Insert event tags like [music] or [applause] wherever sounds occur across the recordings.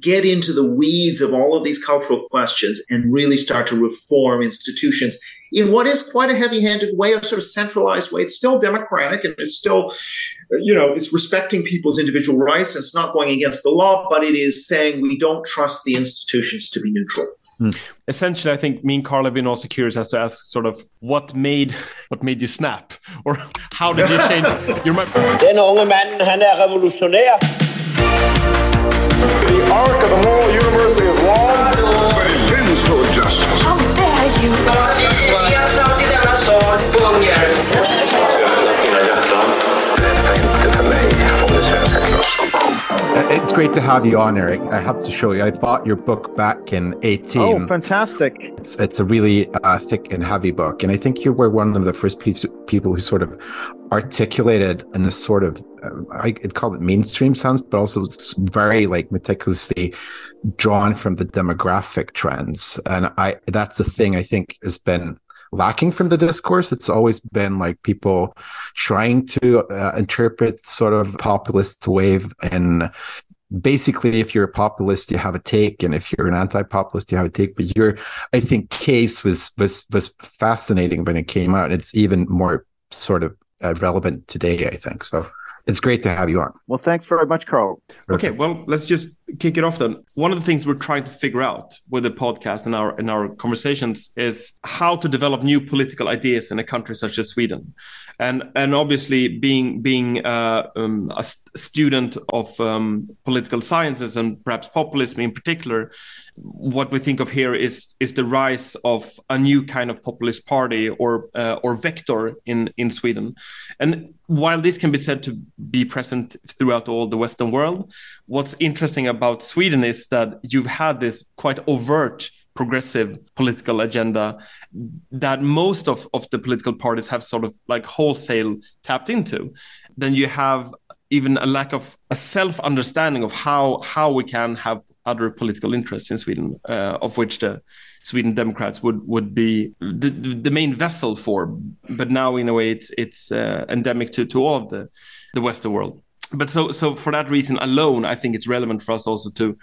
get into the weeds of all of these cultural questions and really start to reform institutions in what is quite a heavy-handed way, a sort of centralized way. It's still democratic and it's still, you know, it's respecting people's individual rights. And it's not going against the law, but it is saying we don't trust the institutions to be neutral. Hmm. Essentially, I think me and Carl have been also curious as to ask sort of what made what made you snap, or how did you change [laughs] your mind? Den unge mand, han er revolutionær. The arc of the moral universe is long, but it tends toward justice. How dare you! It's great to have you on, Eric. I have to show you. I bought your book back in 18. Oh, fantastic. It's, it's a really uh, thick and heavy book. And I think you were one of the first piece, people who sort of articulated in this sort of, uh, I would call it mainstream sense, but also it's very like meticulously drawn from the demographic trends. And I, that's the thing I think has been lacking from the discourse. It's always been like people trying to uh, interpret sort of populist wave. And basically if you're a populist you have a take. And if you're an anti-populist you have a take. But your i think case was was was fascinating when it came out. And it's even more sort of uh, relevant today i think. So it's great to have you on. Well, thanks very much, Carl. Okay, well, let's just kick it off then. One of the things we're trying to figure out with the podcast and our in our conversations is how to develop new political ideas in a country such as Sweden, and and obviously being being uh, um, a student of um, political sciences and perhaps populism in particular, what we think of here is is the rise of a new kind of populist party or uh, or vector in in Sweden, and while this can be said to be present throughout all the Western world, what's interesting about Sweden is that you've had this quite overt progressive political agenda that most of, of the political parties have sort of like wholesale tapped into. Then you have even a lack of a self understanding of how how we can have other political interests in Sweden, uh, of which the Sweden Democrats would would be the, the main vessel for. But now, in a way, it's it's uh, endemic to to all of the the Western world. But so so for that reason alone, I think it's relevant for us also to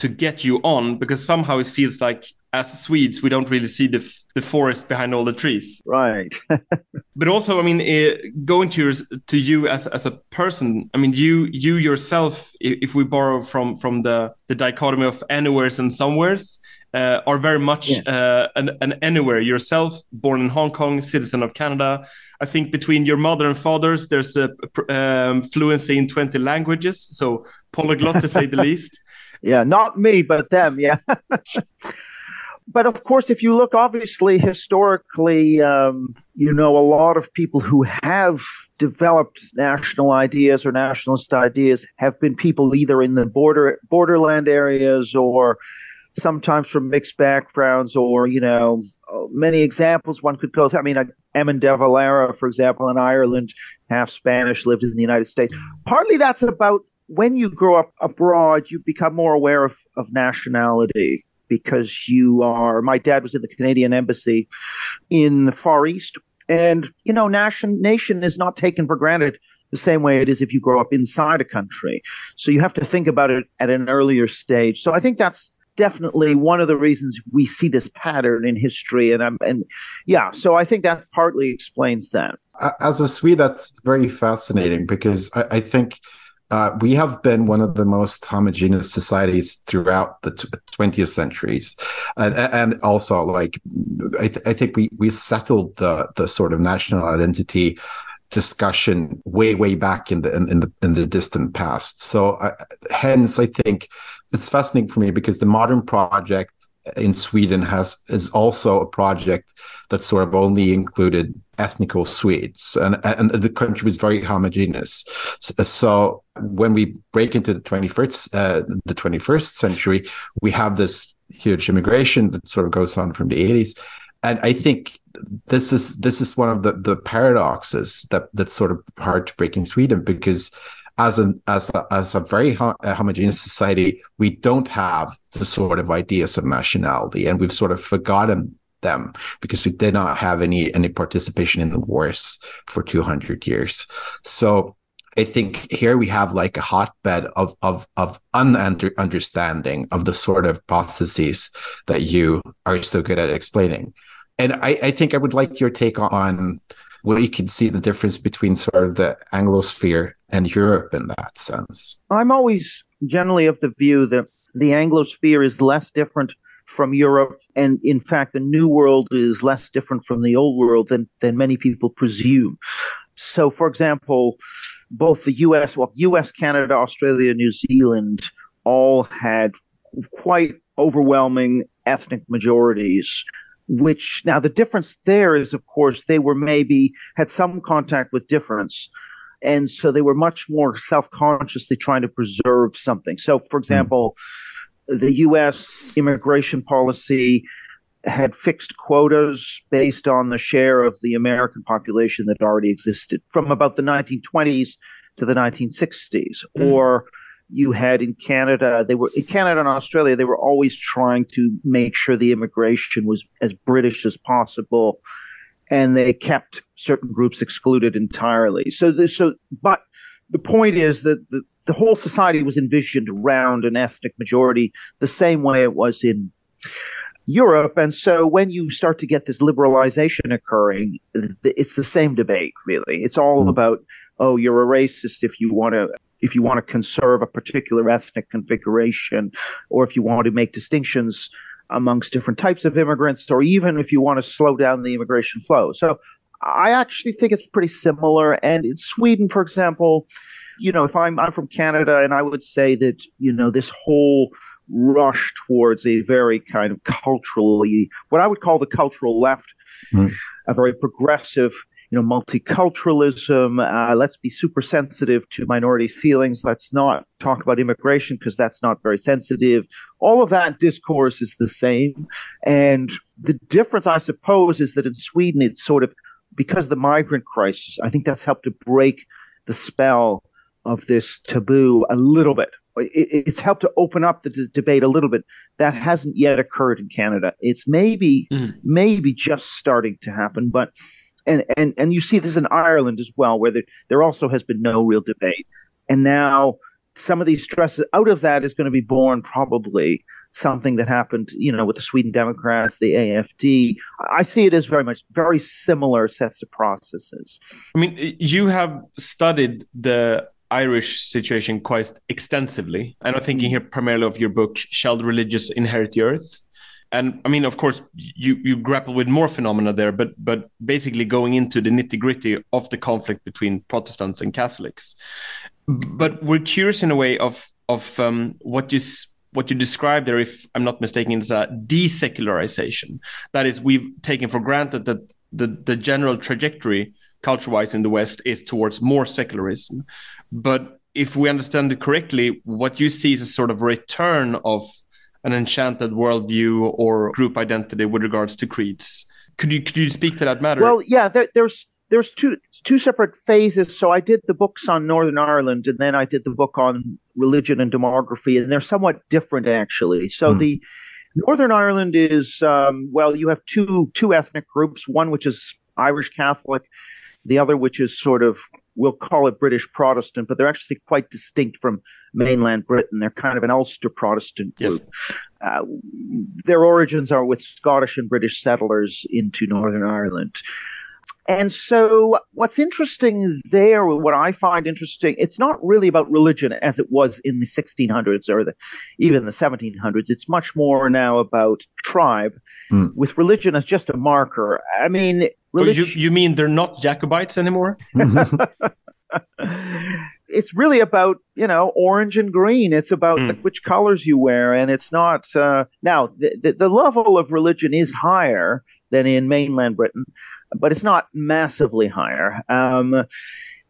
to get you on because somehow it feels like as Swedes we don't really see the the forest behind all the trees. Right. [laughs] but also, I mean, uh, going to your, to you as as a person, I mean, you you yourself, if we borrow from from the the dichotomy of anywheres and somewheres, uh, are very much yeah. uh, an, an anywhere yourself, born in Hong Kong, citizen of Canada. I think between your mother and fathers, there's a um, fluency in 20 languages, so [laughs] polyglot to say the least. Yeah, not me, but them. Yeah. [laughs] but of course, if you look obviously historically, um, you know, a lot of people who have developed national ideas or nationalist ideas have been people either in the border borderland areas or sometimes from mixed backgrounds or you know many examples one could go through. I mean, Eamon de Valera, for example, in Ireland, half Spanish, lived in the United States. Partly that's about when you grow up abroad, you become more aware of, of nationality because you are. My dad was in the Canadian Embassy in the Far East, and you know, nation nation is not taken for granted the same way it is if you grow up inside a country. So you have to think about it at an earlier stage. So I think that's definitely one of the reasons we see this pattern in history and I'm and yeah so I think that partly explains that as a Swede that's very fascinating because I, I think uh, we have been one of the most homogeneous societies throughout the 20th centuries, and, and also like I, th- I, think we we settled the the sort of national identity discussion way way back in the in, in the in the distant past. So uh, hence, I think it's fascinating for me because the modern project in Sweden has is also a project that sort of only included ethnical Swedes, and and the country was very homogeneous. So when we break into the twenty first uh, the twenty first century, we have this huge immigration that sort of goes on from the eighties, and I think this is this is one of the the paradoxes that that's sort of hard to break in Sweden because as an as a, as a very homogeneous society, we don't have the sort of ideas of nationality, and we've sort of forgotten them because we did not have any any participation in the wars for 200 years so I think here we have like a hotbed of of of understanding of the sort of processes that you are so good at explaining. And I, I think I would like your take on where you can see the difference between sort of the Anglosphere and Europe in that sense. I'm always generally of the view that the Anglosphere is less different from Europe, and in fact, the New World is less different from the Old World than than many people presume. So, for example, both the U.S., well, U.S., Canada, Australia, New Zealand, all had quite overwhelming ethnic majorities. Which now the difference there is, of course, they were maybe had some contact with difference, and so they were much more self-consciously trying to preserve something. So, for hmm. example. Mm the U.S. immigration policy had fixed quotas based on the share of the American population that already existed from about the 1920s to the 1960s. Mm. Or you had in Canada, they were in Canada and Australia, they were always trying to make sure the immigration was as British as possible. And they kept certain groups excluded entirely. So, the, so, but the point is that the, the whole society was envisioned around an ethnic majority the same way it was in Europe. And so when you start to get this liberalization occurring, it's the same debate, really. It's all mm. about, oh, you're a racist if you want to. If you want to conserve a particular ethnic configuration, or if you want to make distinctions amongst different types of immigrants, or even if you want to slow down the immigration flow. So I actually think it's pretty similar. And in Sweden, for example, you know, if I'm I'm from Canada, and I would say that you know this whole rush towards a very kind of culturally, what I would call the cultural left, mm. a very progressive, you know, multiculturalism. Uh, let's be super sensitive to minority feelings. Let's not talk about immigration because that's not very sensitive. All of that discourse is the same. And the difference, I suppose, is that in Sweden, it's sort of because of the migrant crisis, I think that's helped to break the spell of this taboo a little bit. It, it's helped to open up the d- debate a little bit. That hasn't yet occurred in Canada. It's maybe mm. maybe just starting to happen, but and and and you see this in Ireland as well, where there, there also has been no real debate, and now some of these stresses out of that is going to be born probably something that happened, you know, with the Sweden Democrats, the AFD. I see it as very much very similar sets of processes. I mean, you have studied the Irish situation quite extensively. And I'm thinking mm-hmm. here primarily of your book, Shall the Religious Inherit the Earth? And I mean, of course, you, you grapple with more phenomena there, but but basically going into the nitty gritty of the conflict between Protestants and Catholics. But we're curious in a way of of um, what you what you described there, if I'm not mistaken, is a desecularization. That is, we've taken for granted that the the general trajectory culture-wise in the West is towards more secularism. But if we understand it correctly, what you see is a sort of return of an enchanted worldview or group identity with regards to creeds. Could you could you speak to that matter? Well, yeah, there, there's there's two two separate phases. So I did the books on Northern Ireland, and then I did the book on religion and demography, and they're somewhat different actually. So hmm. the Northern Ireland is um, well, you have two two ethnic groups. One which is Irish Catholic, the other which is sort of we'll call it British Protestant, but they're actually quite distinct from mainland Britain. They're kind of an Ulster Protestant group. Yes. Uh, their origins are with Scottish and British settlers into Northern Ireland. And so, what's interesting there, what I find interesting, it's not really about religion as it was in the 1600s or the, even the 1700s. It's much more now about tribe, mm. with religion as just a marker. I mean, religion. You, you mean they're not Jacobites anymore? [laughs] [laughs] [laughs] it's really about you know orange and green. It's about mm. which colors you wear, and it's not. Uh, now, the, the, the level of religion is higher than in mainland Britain but it's not massively higher. Um,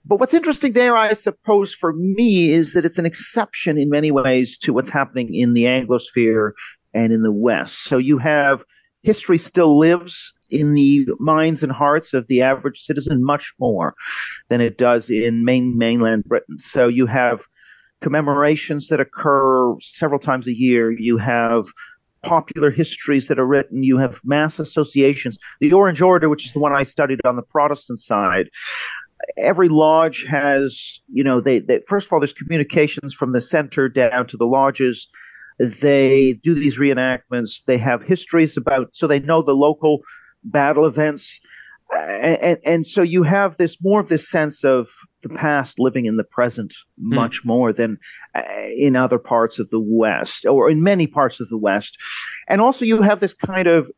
but what's interesting there, I suppose, for me, is that it's an exception in many ways to what's happening in the Anglosphere and in the West. So you have history still lives in the minds and hearts of the average citizen much more than it does in main mainland Britain. So you have commemorations that occur several times a year. You have popular histories that are written. You have mass associations. The Orange Order, which is the one I studied on the Protestant side, every lodge has, you know, they, they first of all, there's communications from the center down to the lodges. They do these reenactments. They have histories about, so they know the local battle events. And, and, and so you have this more of this sense of the past living in the present much more than uh, in other parts of the West or in many parts of the West. And also you have this kind of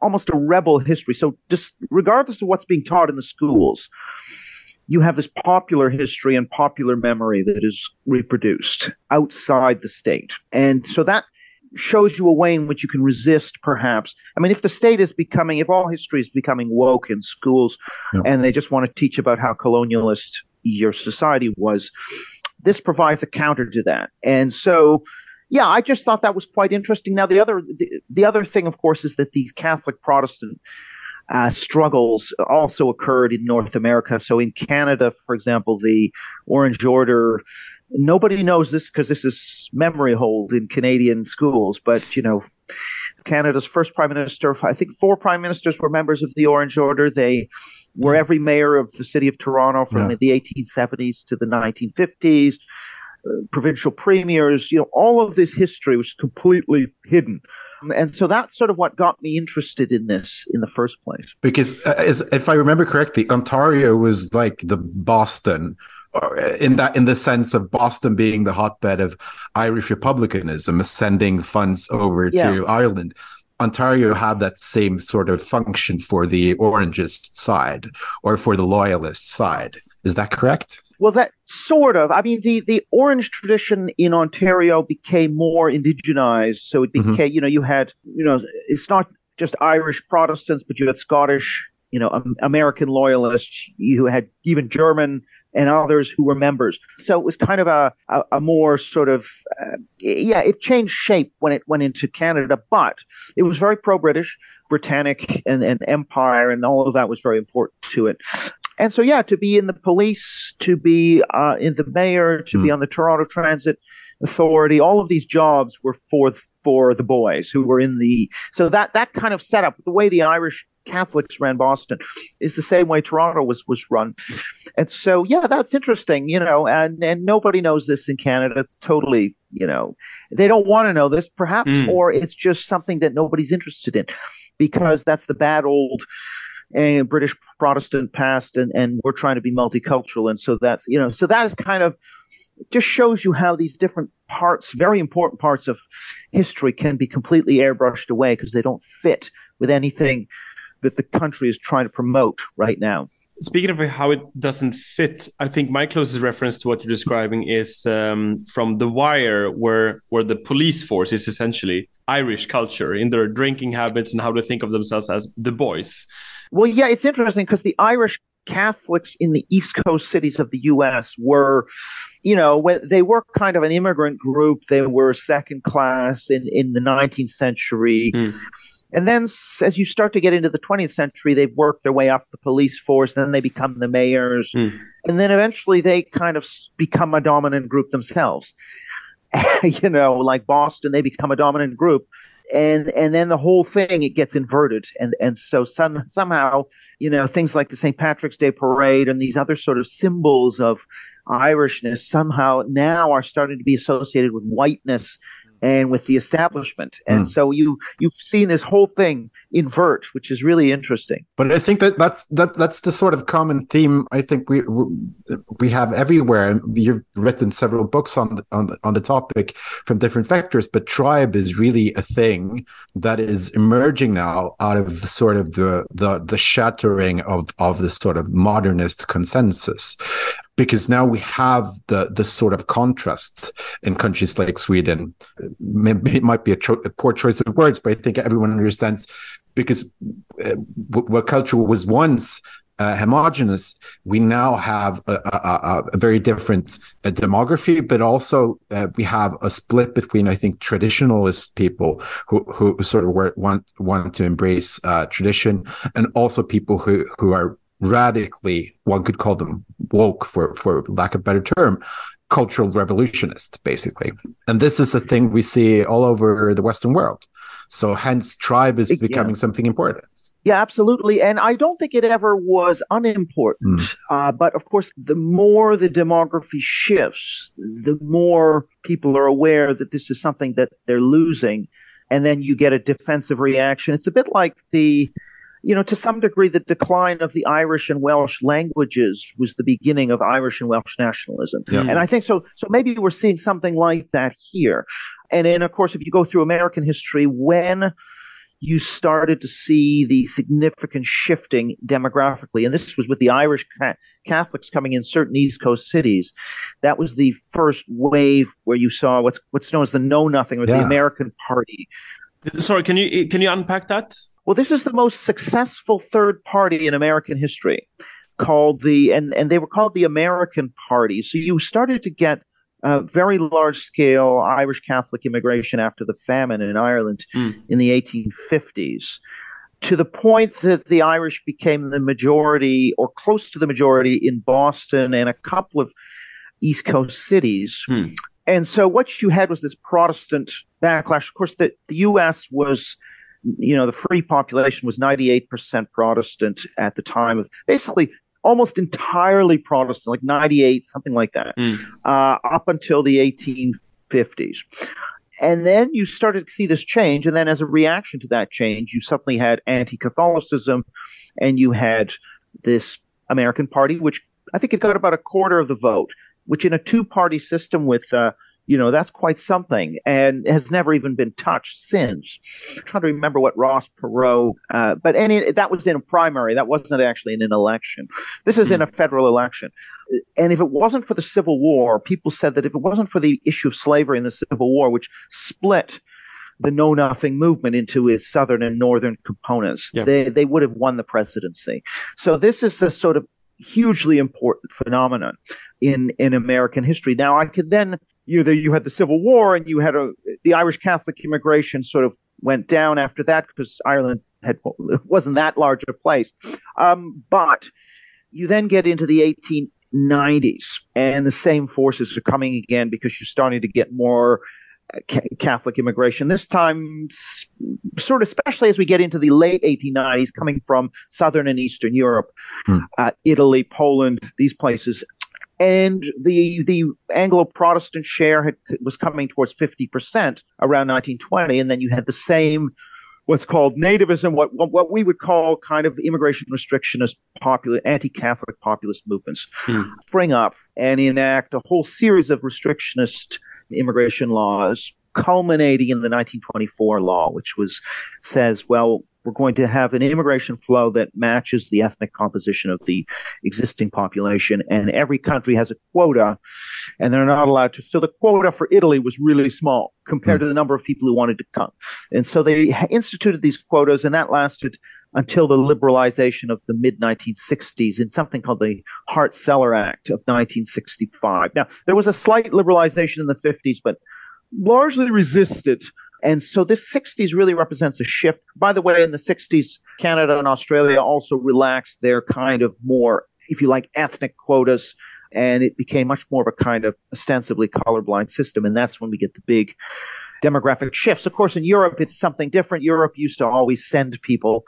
almost a rebel history. So just regardless of what's being taught in the schools, you have this popular history and popular memory that is reproduced outside the state. And so that shows you a way in which you can resist perhaps. I mean if the state is becoming if all history is becoming woke in schools Yeah. and they just want to teach about how colonialist your society was this provides a counter to that. And so yeah i just thought that was quite interesting. Now the other the, the other thing of course is that these catholic protestant uh, struggles also occurred in North America. So in Canada, for example, the Orange Order. Nobody knows this because this is memory hold in Canadian schools. But you know, Canada's first prime minister, I think four prime ministers were members of the Orange Order. They were every mayor of the city of Toronto from Yeah. the 1870s to the 1950s. Uh, provincial premiers, you know, all of this history was completely hidden. And so that's sort of what got me interested in this in the first place. because uh, as, if I remember correctly, Ontario was like the Boston, uh, in that in the sense of Boston being the hotbed of Irish republicanism, sending funds over Yeah. to Ireland. Ontario had that same sort of function for the Orangist side or for the Loyalist side. Is that correct? Well, that sort of. I mean, the, the orange tradition in Ontario became more indigenized. So it Mhm. became, you know, you had, you know, it's not just Irish Protestants, but you had Scottish, you know, um, American loyalists. You had even German and others who were members. So it was kind of a, a, a more sort of, uh, yeah, it changed shape when it went into Canada, but it was very pro British, Britannic, and, and Empire, and all of that was very important to it. And so, yeah, to be in the police, to be uh, in the mayor, to be on the Toronto Transit Authority, all of these jobs were for for the boys who were in the. So that that kind of setup, the way the Irish Catholics ran Boston, is the same way Toronto was was run. And so, yeah, that's interesting, you know. And and nobody knows this in Canada. It's totally, you know, they don't want to know this, perhaps, Mm. or it's just something that nobody's interested in, because that's the bad old uh, British Protestant past, and and we're trying to be multicultural, and so that's you know, so that is kind of just shows you how these different parts, very important parts of history, can be completely airbrushed away because they don't fit with anything that the country is trying to promote right now. Speaking of how it doesn't fit, I think my closest reference to what you're describing is um, from The Wire, where where the police force is essentially Irish culture in their drinking habits and how they think of themselves as the boys. Well, yeah, it's interesting because the Irish Catholics in the East Coast cities of the U.S. were, you know, they were kind of an immigrant group. They were second class in, in the 19th century. Hmm. And then as you start to get into the 20th century, they've worked their way up the police force. Then they become the mayors. Hmm. And then eventually they kind of become a dominant group themselves. [laughs] you know, like Boston, they become a dominant group. And and then the whole thing it gets inverted. And and so some, somehow, you know, things like the St. Patrick's Day parade and these other sort of symbols of Irishness somehow now are starting to be associated with whiteness and with the establishment. And Hmm. so you you've seen this whole thing invert, which is really interesting. But I think that that's that that's the sort of common theme I think we we have everywhere. You've written several books on the, on the, on the topic from different vectors, but tribe is really a thing that is emerging now out of the sort of the the the shattering of of the sort of modernist consensus. Because now we have the the sort of contrast in countries like Sweden. It might be a, cho- a poor choice of words, but I think everyone understands because uh, where culture was once uh, homogenous, we now have a, a, a, a very different uh, demography, but also uh, we have a split between, I think, traditionalist people who who sort of were, want want to embrace uh, tradition, and also people who who are radically, one could call them woke, for for lack of a better term, cultural revolutionists, basically. And this is a thing we see all over the Western world. So hence, tribe is Yeah. becoming something important. Yeah, absolutely. And I don't think it ever was unimportant. Mm. Uh, but of course, the more the demography shifts, the more people are aware that this is something that they're losing. And then you get a defensive reaction. It's a bit like the, you know, to some degree, the decline of the Irish and Welsh languages was the beginning of Irish and Welsh nationalism. Yeah. And I think so. So maybe we're seeing something like that here. And then, of course, if you go through American history, when you started to see the significant shifting demographically. And this was with the Irish Catholics coming in certain East Coast cities. That was the first wave where you saw what's what's known as the Know Nothing or yeah. the American Party. Sorry, can you can you unpack that? Well, this is the most successful third party in American history called the and and they were called the American Party. So you started to get uh, very large scale Irish Catholic immigration after the famine in Ireland mm. in the 1850s, to the point that the Irish became the majority or close to the majority in Boston and a couple of East Coast cities. Mm. And so what you had was this Protestant backlash. Of course, the, the U.S. was you know, the free population was 98% Protestant at the time of basically almost entirely Protestant, like 98, something like that, mm. uh, up until the 1850s. And then you started to see this change. And then, as a reaction to that change, you suddenly had anti Catholicism and you had this American Party, which I think it got about a quarter of the vote, which in a two party system with uh, you know that's quite something and has never even been touched since. I'm trying to remember what ross perot uh, but any that was in a primary. That wasn't actually in an election. This is in a federal election. And if it wasn't for the civil war people said that if it wasn't for the issue of slavery in the civil war which split the know nothing movement into its southern and northern components yeah. they they would have won the presidency. So this is a sort of hugely important phenomenon in in American history. Now I could then you the, you had the Civil War and you had a the Irish Catholic immigration sort of went down after that because Ireland had wasn't that large a place. Um, but you then get into the 1890s and the same forces are coming again because you're starting to get more uh, Catholic immigration. This time, sort of, especially as we get into the late 1890s, coming from southern and eastern Europe, hmm. uh, Italy, Poland, these places and the the Anglo Protestant share had, was coming towards fifty percent around 1920, and then you had the same what's called nativism, what what we would call kind of immigration restrictionist, popular anti-Catholic populist movements hmm. spring up and enact a whole series of restrictionist immigration laws, culminating in the 1924 law, which was says, well, we're going to have an immigration flow that matches the ethnic composition of the existing population. And every country has a quota, and they're not allowed to. So the quota for Italy was really small compared mm. to the number of people who wanted to come. And so they instituted these quotas, and that lasted until the liberalization of the mid 1960s in something called the Hart Celler Act of 1965. Now, there was a slight liberalization in the 50s, but largely resisted and so this 60s really represents a shift. By the way, in the 60s, Canada and Australia also relaxed their kind of more, if you like, ethnic quotas. And it became much more of a kind of ostensibly colorblind system. And that's when we get the big demographic shifts. Of course, in Europe, it's something different. Europe used to always send people,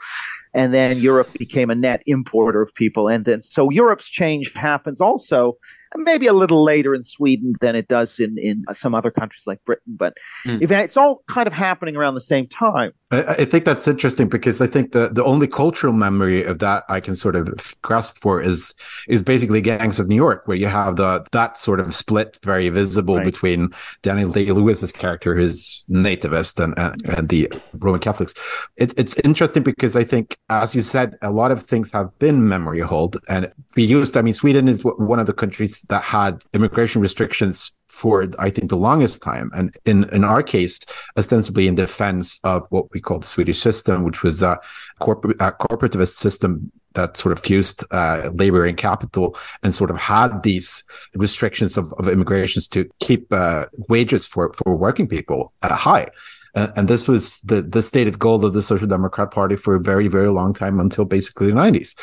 and then Europe became a net importer of people. And then, so Europe's change happens also maybe a little later in Sweden than it does in, in some other countries like Britain. But mm. if it's all kind of happening around the same time. I, I, think that's interesting because I think the, the only cultural memory of that I can sort of grasp for is is basically Gangs of New York, where you have the that sort of split very visible right. between Daniel Day Lewis's character, who's nativist, and, and, and the Roman Catholics. It, it's interesting because I think, as you said, a lot of things have been memory hold, and we used. I mean, Sweden is one of the countries that had immigration restrictions for I think the longest time, and in in our case, ostensibly in defense of what we call the Swedish system, which was a, corporate, corporativist system that sort of fused uh, labor and capital and sort of had these restrictions of, of immigrations to keep uh, wages for for working people uh, high. And, this was the, the stated goal of the Social Democrat Party for a very, very long time until basically the 90s.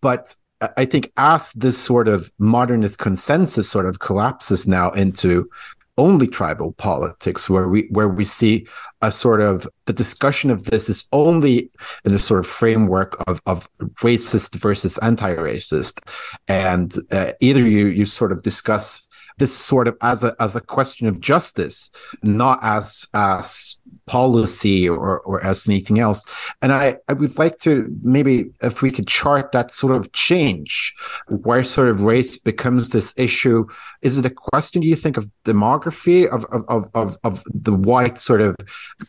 But I think as this sort of modernist consensus sort of collapses now into only tribal politics where we where we see a sort of the discussion of this is only in the sort of framework of of racist versus anti-racist. And uh, either you you sort of discuss this sort of as a as a question of justice not as as policy or, or as anything else. And I, I would like to maybe if we could chart that sort of change where sort of race becomes this issue. Is it a question, do you think, of demography of, of, of, of, the white sort of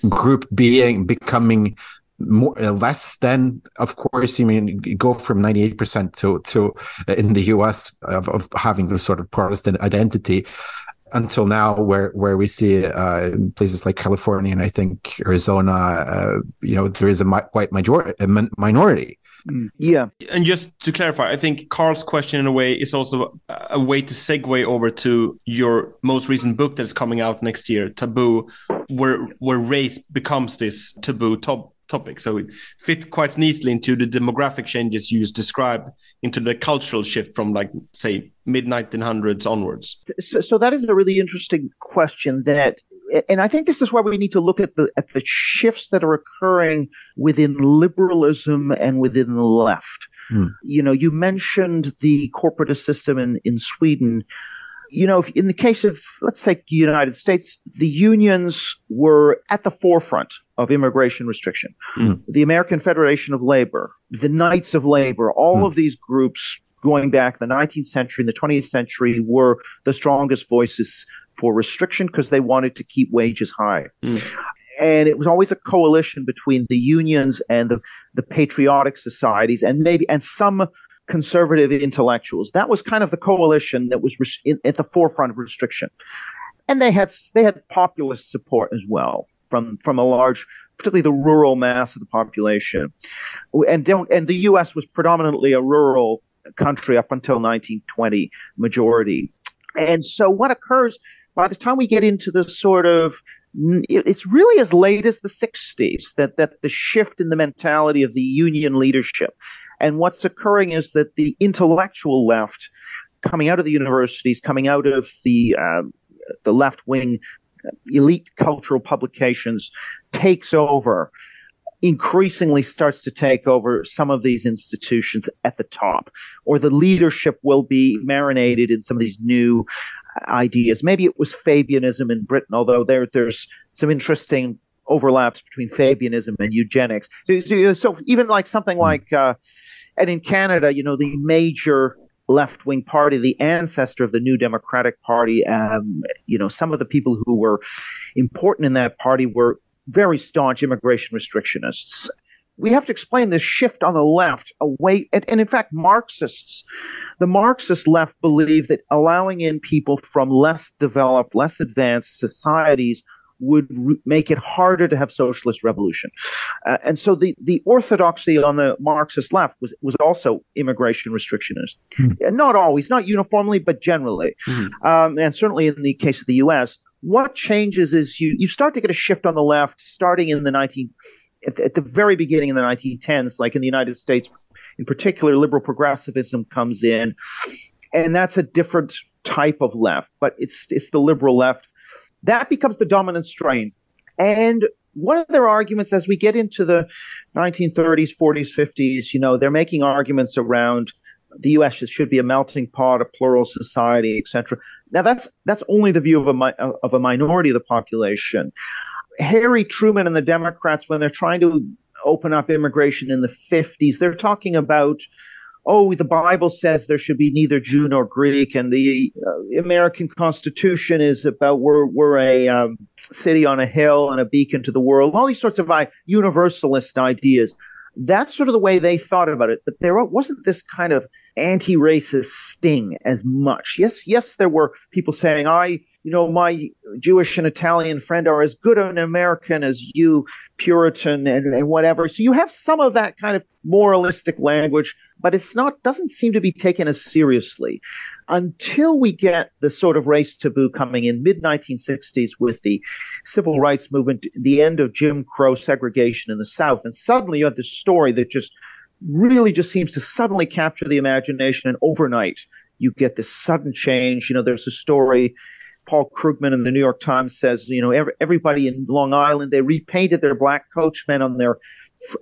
group being becoming more uh, less than of course you mean go from 98% to to uh, in the US of, of having this sort of Protestant identity until now where where we see uh, in places like California and I think Arizona, uh, you know, there is a mi- white majority, a minority. Mm, yeah. And just to clarify, I think Carl's question in a way is also a way to segue over to your most recent book that's coming out next year, Taboo, where where race becomes this taboo top topic. So it fit quite neatly into the demographic changes you just described into the cultural shift from like say mid 1900s onwards. So, so that is a really interesting question that and I think this is where we need to look at the at the shifts that are occurring within liberalism and within the left. Hmm. You know, you mentioned the corporatist system in, in Sweden you know, in the case of, let's take the United States, the unions were at the forefront of immigration restriction. Mm. The American Federation of Labor, the Knights of Labor, all mm. of these groups going back the 19th century and the 20th century were the strongest voices for restriction because they wanted to keep wages high. Mm. And it was always a coalition between the unions and the, the patriotic societies and maybe, and some conservative intellectuals. That was kind of the coalition that was res- in, at the forefront of restriction, and they had they had populist support as well from from a large, particularly the rural mass of the population, and don't and the U.S. was predominantly a rural country up until 1920 majority, and so what occurs by the time we get into the sort of it's really as late as the 60s that, that the shift in the mentality of the union leadership and what's occurring is that the intellectual left, coming out of the universities, coming out of the uh, the left wing elite cultural publications, takes over. Increasingly starts to take over some of these institutions at the top, or the leadership will be marinated in some of these new ideas. Maybe it was Fabianism in Britain, although there there's some interesting overlaps between Fabianism and eugenics. So, so, so even like something hmm. like uh, and in Canada, you know, the major left wing party, the ancestor of the New Democratic Party, um, you know, some of the people who were important in that party were very staunch immigration restrictionists. We have to explain this shift on the left away, and, and in fact, Marxists, the Marxist left believe that allowing in people from less developed, less advanced societies would re- make it harder to have socialist revolution. Uh, and so the, the orthodoxy on the Marxist left was, was also immigration restrictionist. Mm. Not always, not uniformly, but generally. Mm. Um, and certainly in the case of the U.S., what changes is you, you start to get a shift on the left starting in the 19, at the, at the very beginning in the 1910s, like in the United States in particular, liberal progressivism comes in. And that's a different type of left, but it's, it's the liberal left that becomes the dominant strain. And one of their arguments as we get into the 1930s, 40s, 50s, you know, they're making arguments around the U.S. should be a melting pot, a plural society, etc. Now that's that's only the view of a of a minority of the population. Harry Truman and the Democrats, when they're trying to open up immigration in the 50s, they're talking about oh, the Bible says there should be neither Jew nor Greek, and the uh, American Constitution is about we're we're a um, city on a hill and a beacon to the world. All these sorts of uh, universalist ideas. That's sort of the way they thought about it. But there wasn't this kind of anti-racist sting as much. Yes, yes, there were people saying, I you know, my Jewish and Italian friend are as good an American as you, Puritan and, and whatever. So you have some of that kind of moralistic language, but it's not, doesn't seem to be taken as seriously until we get the sort of race taboo coming in mid 1960s with the civil rights movement, the end of Jim Crow segregation in the South. And suddenly you have this story that just really just seems to suddenly capture the imagination and overnight you get this sudden change. You know, there's a story Paul Krugman in the New York Times says, you know, every, everybody in Long Island, they repainted their black coachmen on their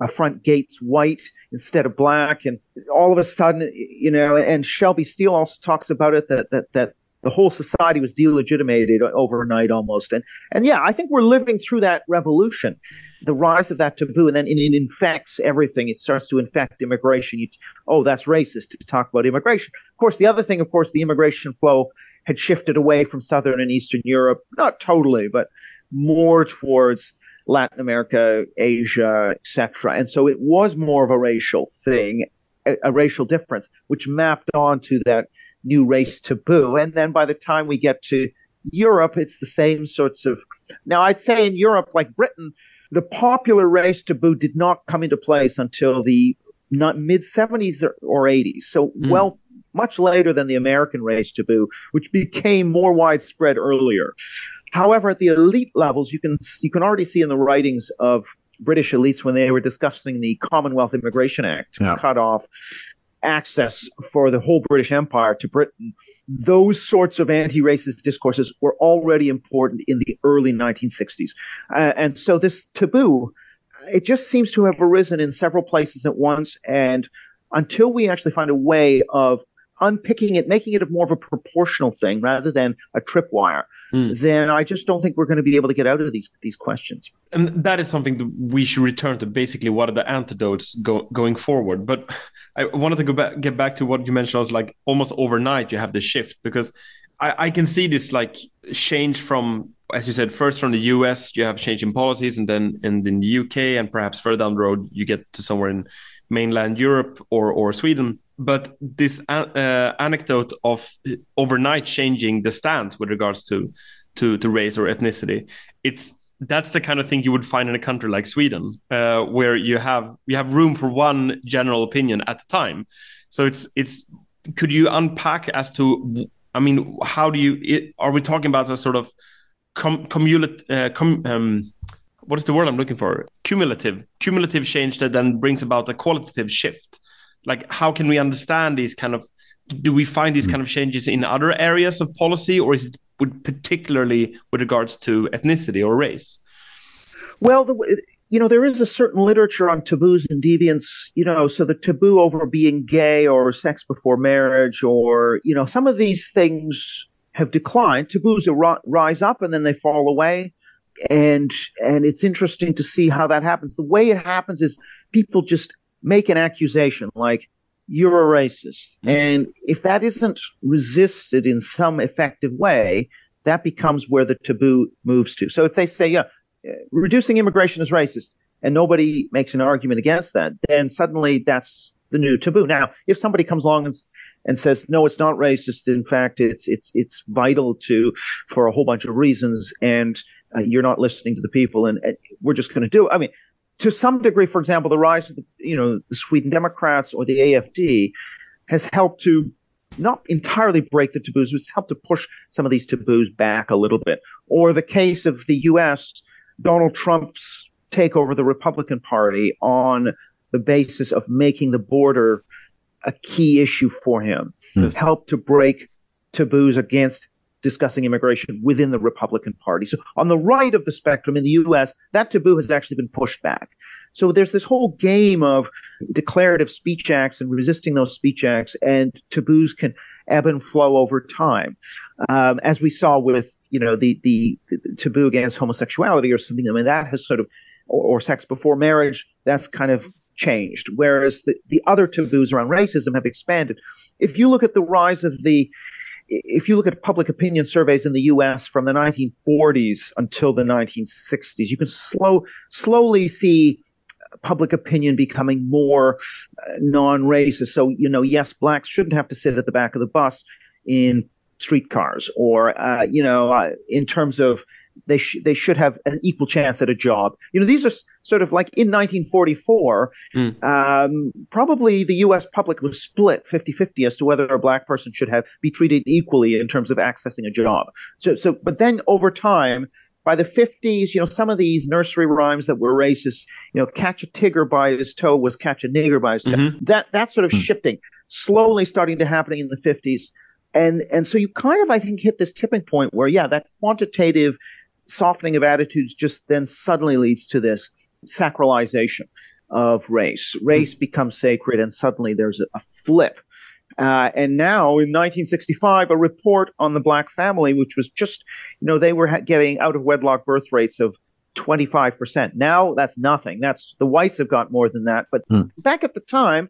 uh, front gates white instead of black. And all of a sudden, you know, and Shelby Steele also talks about it that, that, that the whole society was delegitimated overnight almost. And, and yeah, I think we're living through that revolution, the rise of that taboo. And then it, it infects everything. It starts to infect immigration. You, oh, that's racist to talk about immigration. Of course, the other thing, of course, the immigration flow had shifted away from Southern and Eastern Europe, not totally, but more towards Latin America, Asia, etc. And so it was more of a racial thing, a, a racial difference, which mapped onto that new race taboo. And then by the time we get to Europe, it's the same sorts of. Now, I'd say in Europe, like Britain, the popular race taboo did not come into place until the mid 70s or 80s. So, mm. well, much later than the American race taboo, which became more widespread earlier. However, at the elite levels, you can you can already see in the writings of British elites when they were discussing the Commonwealth Immigration Act to yeah. cut off access for the whole British Empire to Britain. Those sorts of anti-racist discourses were already important in the early 1960s, uh, and so this taboo, it just seems to have arisen in several places at once. And until we actually find a way of unpicking it, making it more of a proportional thing rather than a tripwire, mm. then I just don't think we're going to be able to get out of these these questions. And that is something that we should return to. Basically, what are the antidotes go, going forward? But I wanted to go back, get back to what you mentioned. I was like almost overnight you have the shift because I, I can see this like change from as you said, first from the US, you have change in policies, and then in, in the UK, and perhaps further down the road, you get to somewhere in mainland Europe or or Sweden but this uh, anecdote of overnight changing the stance with regards to, to to race or ethnicity, it's that's the kind of thing you would find in a country like Sweden, uh, where you have you have room for one general opinion at a time. So it's it's could you unpack as to I mean how do you it, are we talking about a sort of com, cumulative uh, com, um, what is the word I'm looking for cumulative cumulative change that then brings about a qualitative shift like how can we understand these kind of do we find these hmm. kind of changes in other areas of policy or is it with particularly with regards to ethnicity or race? Well the, you know there is a certain literature on taboos and deviance you know so the taboo over being gay or sex before marriage or you know some of these things have declined. Taboos rise up and then they fall away. And and it's interesting to see how that happens. The way it happens is people just make an accusation like you're a racist. Mm-hmm. And if that isn't resisted in some effective way, that becomes where the taboo moves to. So if they say, yeah, reducing immigration is racist, and nobody makes an argument against that, then suddenly that's the new taboo. Now, if somebody comes along and and says no, it's not racist. In fact, it's it's it's vital to for a whole bunch of reasons, and uh, you're not listening to the people, and, and we're just going to do. It. I mean, to some degree, for example, the rise of the, you know, the Sweden Democrats or the AFD has helped to not entirely break the taboos, but it's helped to push some of these taboos back a little bit. Or the case of the U.S., Donald Trump's takeover of the Republican Party on the basis of making the border a key issue for him, yes. helped to break taboos against discussing immigration within the Republican Party. So on the right of the spectrum in the US, that taboo has actually been pushed back. So there's this whole game of declarative speech acts and resisting those speech acts, and taboos can ebb and flow over time, um, as we saw with you know the, the, the taboo against homosexuality or something. I mean that has sort of or, or sex before marriage. That's kind of changed, whereas the, the other taboos around racism have expanded. If you look at the rise of the if you look at public opinion surveys in the U.S. from the 1940s until the 1960s, you can slow slowly see public opinion becoming more uh, non-racist. So you know, yes, blacks shouldn't have to sit at the back of the bus in streetcars, or uh, you know, uh, in terms of they sh- they should have an equal chance at a job. You know, these are sort of like in 1944, mm. um, probably the U.S. public was split 50-50 as to whether a black person should have be treated equally in terms of accessing a job. So, so, but then over time, by the 50s, you know, some of these nursery rhymes that were racist, you know, catch a tigger by his toe was catch a nigger by his toe. Mm-hmm. That that's sort of mm-hmm. shifting, slowly starting to happening in the 50s And and so you kind of I think hit this tipping point where yeah, that quantitative softening of attitudes just then suddenly leads to this sacralization of race. Race mm-hmm. becomes sacred, and suddenly there's a, a flip. Uh, and now in 1965, a report on the black family, which was just, you know, they were ha- getting out of wedlock birth rates of 25%. Now that's nothing. That's the whites have got more than that. But hmm. back at the time,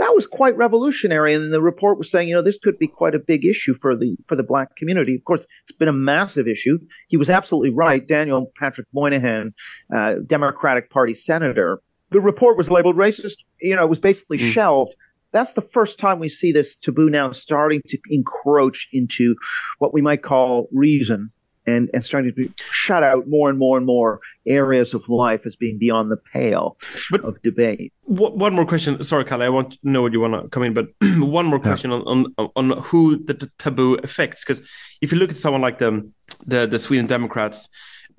that was quite revolutionary. And the report was saying, you know, this could be quite a big issue for the for the black community. Of course, it's been a massive issue. He was absolutely right. Daniel Patrick Moynihan, uh, Democratic Party senator, the report was labeled racist. You know, it was basically mm. shelved. That's the first time we see this taboo now starting to encroach into what we might call reason and, and starting to shut out more and more and more areas of life as being beyond the pale but of debate. One more question. Sorry, Kalle, I want to know what you want to come in, but [clears throat] one more question yeah. on, on, on who the taboo affects. Because if you look at someone like the, the, the Sweden Democrats,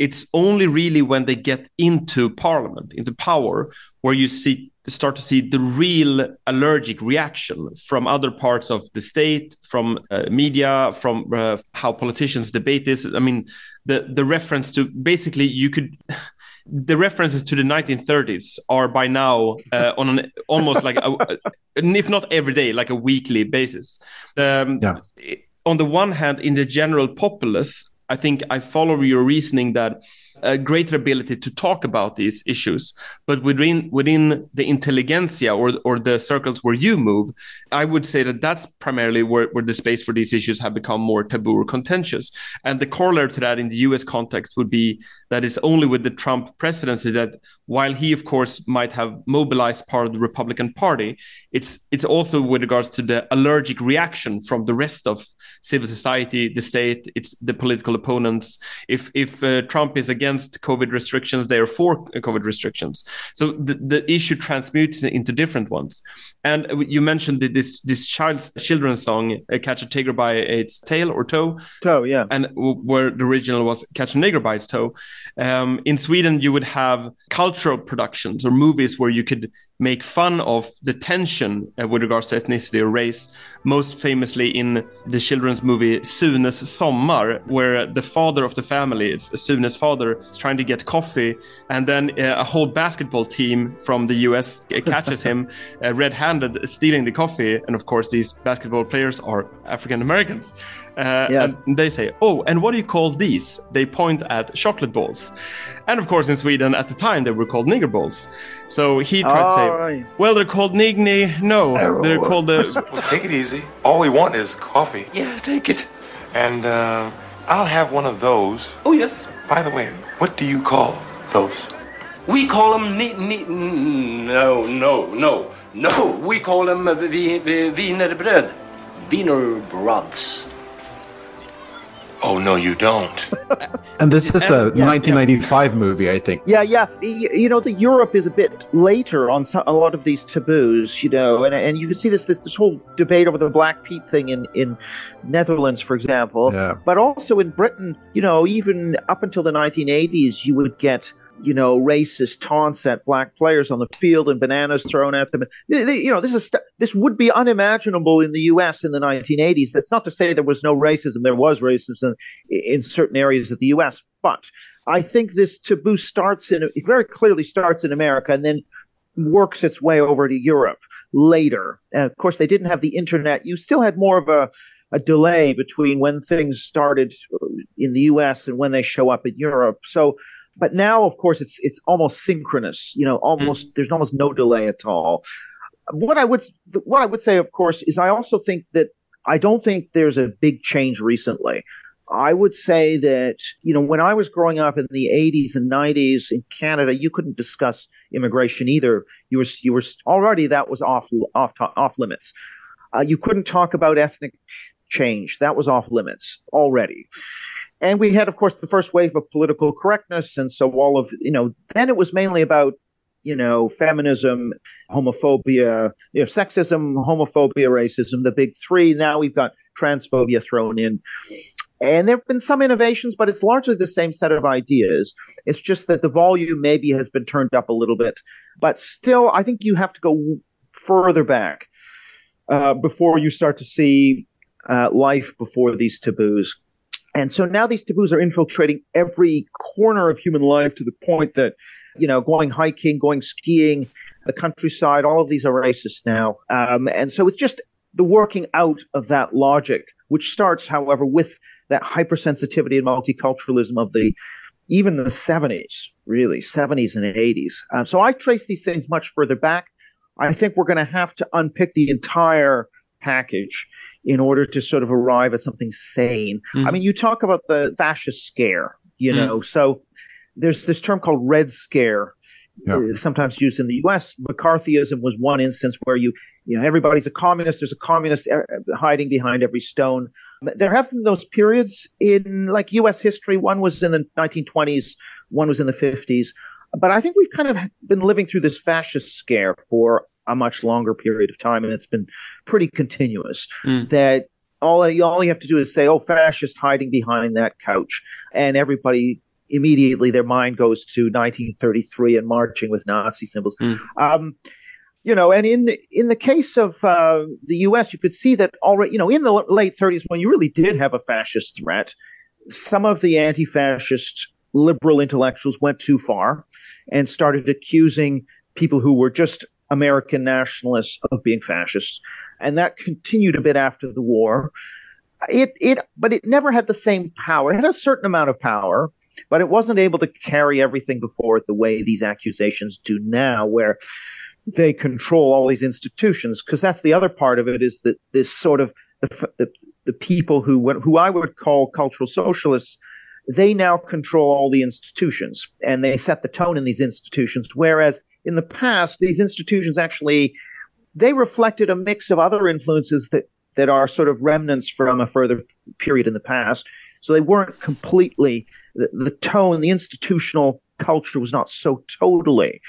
it's only really when they get into parliament, into power, where you see start to see the real allergic reaction from other parts of the state, from uh, media, from uh, how politicians debate this. I mean, the the reference to basically you could. [laughs] The references to the 1930s are by now uh, on an almost like a, if not every day, like a weekly basis. Um, yeah. On the one hand, in the general populace, I think I follow your reasoning that a greater ability to talk about these issues. But within within the intelligentsia or or the circles where you move, I would say that that's primarily where, where the space for these issues have become more taboo or contentious. And the corollary to that in the U.S. context would be that it's only with the Trump presidency that while he of course might have mobilized part of the Republican Party, it's it's also with regards to the allergic reaction from the rest of civil society, the state, it's the political opponents. If if uh, Trump is against against COVID restrictions, they are for COVID restrictions. So the, the issue transmutes into different ones. And you mentioned this this child's children's song, uh, "Catch a Tiger by its tail" or toe. Toe, yeah. And where the original was "Catch a Nigger by its toe." Um, in Sweden, you would have cultural productions or movies where you could make fun of the tension uh, with regards to ethnicity or race. Most famously in the children's movie Sunes Sommar, where the father of the family, Sunes father, trying to get coffee, and then uh, a whole basketball team from the US catches him [laughs] uh, red-handed stealing the coffee, and of course these basketball players are African Americans. Uh, yes. And they say, "Oh, and what do you call these?" They point at chocolate balls, and of course in Sweden at the time they were called nigger balls. So he tries to say, right. "Well, they're called nigni. No, they're called the." [laughs] well, take it easy. All we want is coffee. Yeah, take it. And uh, I'll have one of those. Oh yes. By the way, what do you call those? We call them ni, ni, no, no, no, no. We call them wienerbröd. Wienerbrods. Oh no, you don't. and this is a yeah, 1995 yeah. movie, I think. Yeah, yeah. You know, the Europe is a bit later on some, a lot of these taboos. You know, and and you can see this this this whole debate over the Black Pete thing in in Netherlands, for example. Yeah. But also in Britain, you know, even up until the 1980s, you would get you know, racist taunts at black players on the field and bananas thrown at them. You know, this is this would be unimaginable in the U.S. in the 1980s. That's not to say there was no racism. There was racism in certain areas of the U.S. But I think this taboo starts in it very clearly starts in America and then works its way over to Europe later. And of course, they didn't have the internet. You still had more of a a delay between when things started in the U.S. and when they show up in Europe. So but now, of course, it's it's almost synchronous. You know, almost mm. there's almost no delay at all. What I would what I would say, of course, is I also think that I don't think there's a big change recently. I would say that, you know, when I was growing up in the 80s and 90s in Canada, you couldn't discuss immigration either. You were, you were already that was off, off, off limits. Uh, you couldn't talk about ethnic change. That was off limits already. And we had, of course, the first wave of political correctness. And so all of, you know, then it was mainly about, you know, feminism, homophobia, you know, sexism, homophobia, racism, the big three. Now we've got transphobia thrown in. And there have been some innovations, but it's largely the same set of ideas. It's just that the volume maybe has been turned up a little bit. But still, I think you have to go further back uh, before you start to see uh, life before these taboos. And so now these taboos are infiltrating every corner of human life to the point that, you know, going hiking, going skiing, the countryside, all of these are racist now. Um, and so it's just the working out of that logic, which starts, however, with that hypersensitivity and multiculturalism of the even the 70s, really, 70s and 80s. Um, so I trace these things much further back. I think we're going to have to unpick the entire package in order to sort of arrive at something sane. Mm. I mean, you talk about the fascist scare, you know, mm. so there's this term called Red Scare. Uh, sometimes used in the U.S. McCarthyism was one instance where you, you know, everybody's a communist. There's a communist uh, hiding behind every stone. There have been those periods in like U.S. history. One was in the 1920s. One was in the 50s. But I think we've kind of been living through this fascist scare for a much longer period of time, and it's been pretty continuous. Mm. That all all you have to do is say, "Oh, fascist hiding behind that couch," and everybody immediately their mind goes to 1933 and marching with Nazi symbols. Mm. Um, you know, and in the, in the case of uh, the U.S., you could see that already. You know, in the late 30s, when you really did have a fascist threat, some of the anti-fascist liberal intellectuals went too far and started accusing people who were just American nationalists of being fascists, and that continued a bit after the war. It it but it never had the same power. It had a certain amount of power, but it wasn't able to carry everything before it the way these accusations do now, where they control all these institutions. Because that's the other part of it is that this sort of the, the, the people who who I would call cultural socialists they now control all the institutions and they set the tone in these institutions whereas in the past, these institutions actually they reflected a mix of other influences that that are sort of remnants from a further period in the past. So they weren't completely the, the tone, the institutional culture was not so totally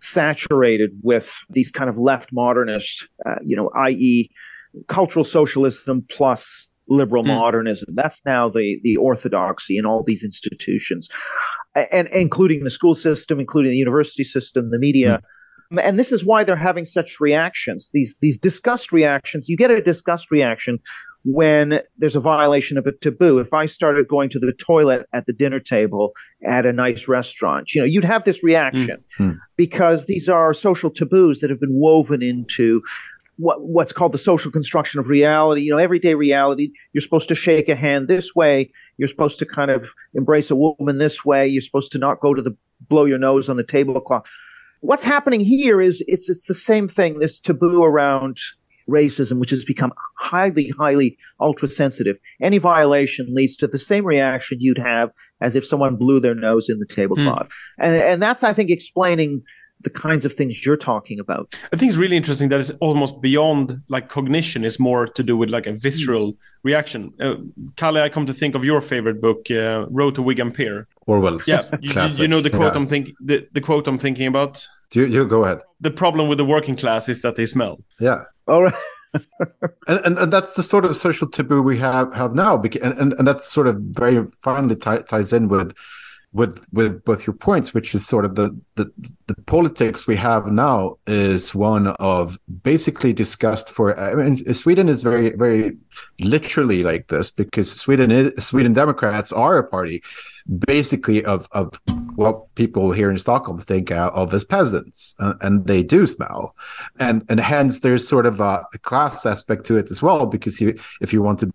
saturated with these kind of left modernist, uh, you know, i.e., cultural socialism plus liberal mm. modernism. That's now the the orthodoxy in all these institutions and, including the school system, including the university system, the media. Mm. And this is why they're having such reactions. These these disgust reactions. You get a disgust reaction when there's a violation of a taboo. If I started going to the toilet at the dinner table at a nice restaurant, you know, you'd have this reaction mm-hmm. because these are social taboos that have been woven into what, what's called the social construction of reality. You know, everyday reality. You're supposed to shake a hand this way. You're supposed to kind of embrace a woman this way. You're supposed to not go to the blow your nose on the tablecloth. What's happening here is it's it's the same thing. This taboo around racism, which has become highly, highly ultra sensitive. Any violation leads to the same reaction you'd have as if someone blew their nose in the tablecloth. Mm. And, and that's, I think, explaining the kinds of things you're talking about. I think it's really interesting that it's almost beyond like cognition. It's more to do with like a visceral mm. reaction. Uh, Kalle, I come to think of your favorite book, uh, Road to Wigan Pier. Orwell's. Yeah, you, you, know the quote yeah. I'm thinking. The, the quote I'm thinking about. You, you go ahead. The problem with the working class is that they smell. Yeah. All right. [laughs] and, and, and that's the sort of social taboo we have have now, and and, and that's sort of very finely t- ties in with with with both your points, which is sort of the, the the politics we have now is one of basically discussed for. I mean, Sweden is very very literally like this because Sweden is Sweden Democrats are a party basically of of what people here in Stockholm think of as peasants, uh, and they do smell, and and hence there's sort of a, a class aspect to it as well because you if you want to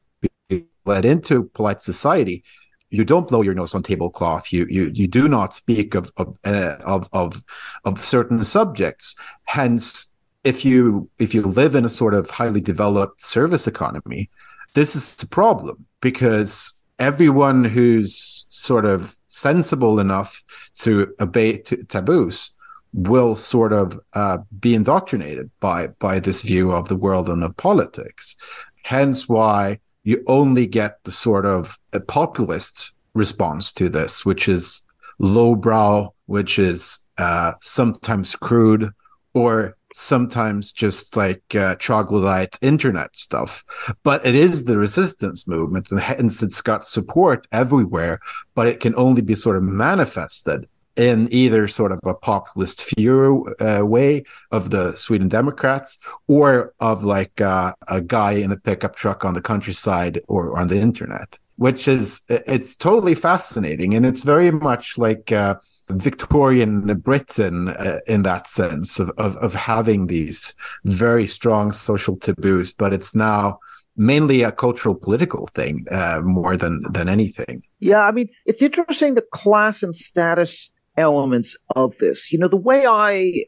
be led into polite society you don't blow your nose on tablecloth. You you you do not speak of of uh, of, of of certain subjects. Hence, if you if you live in a sort of highly developed service economy, this is a problem because everyone who's sort of sensible enough to obey t- taboos will sort of uh, be indoctrinated by by this view of the world and of politics. Hence, why you only get the sort of populist response to this, which is lowbrow, which is uh, sometimes crude, or sometimes just like uh, troglodyte internet stuff. But it is the resistance movement, and hence it's got support everywhere. But it can only be sort of manifested in either sort of a populist view uh, way of the Sweden Democrats or of like uh, a guy in a pickup truck on the countryside or on the internet, which is it's totally fascinating and it's very much like uh, Victorian Britain uh, in that sense of, of of having these very strong social taboos, but it's now mainly a cultural political thing uh, more than than anything. Yeah, I mean, it's interesting the class and status elements of this. You know, the way I